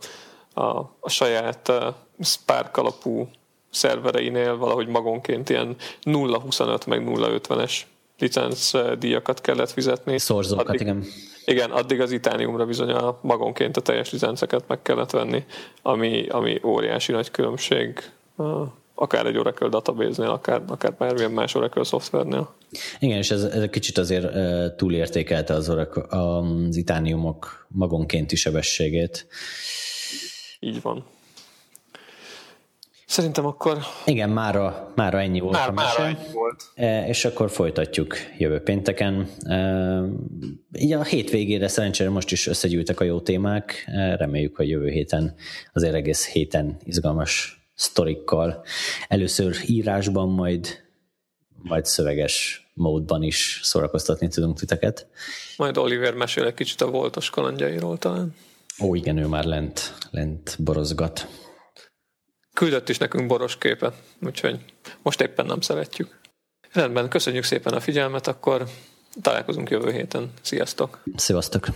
a, a saját uh, Spark alapú szervereinél valahogy magonként ilyen 0.25 meg 0.50-es licenc díjakat kellett fizetni. Szorzókat, addig, igen. Igen, addig az Itániumra bizony a magonként a teljes licenceket meg kellett venni, ami, ami óriási nagy különbség akár egy Oracle database-nél, akár, akár bármilyen más Oracle szoftvernél. Igen, és ez, ez kicsit azért túlértékelte az, Oracle, az Itániumok magonkénti sebességét. Így van. Szerintem akkor... Igen, mára, mára ennyi volt Már, a Mára ennyi volt. E, és akkor folytatjuk jövő pénteken. E, így a hétvégére szerencsére most is összegyűjtek a jó témák. E, reméljük, hogy jövő héten azért egész héten izgalmas sztorikkal. Először írásban, majd, majd szöveges módban is szórakoztatni tudunk titeket. Majd Oliver mesél egy kicsit a voltos kalandjairól talán. Ó, igen, ő már lent, lent borozgat küldött is nekünk boros képet, úgyhogy most éppen nem szeretjük. Rendben, köszönjük szépen a figyelmet, akkor találkozunk jövő héten. Sziasztok! Sziasztok!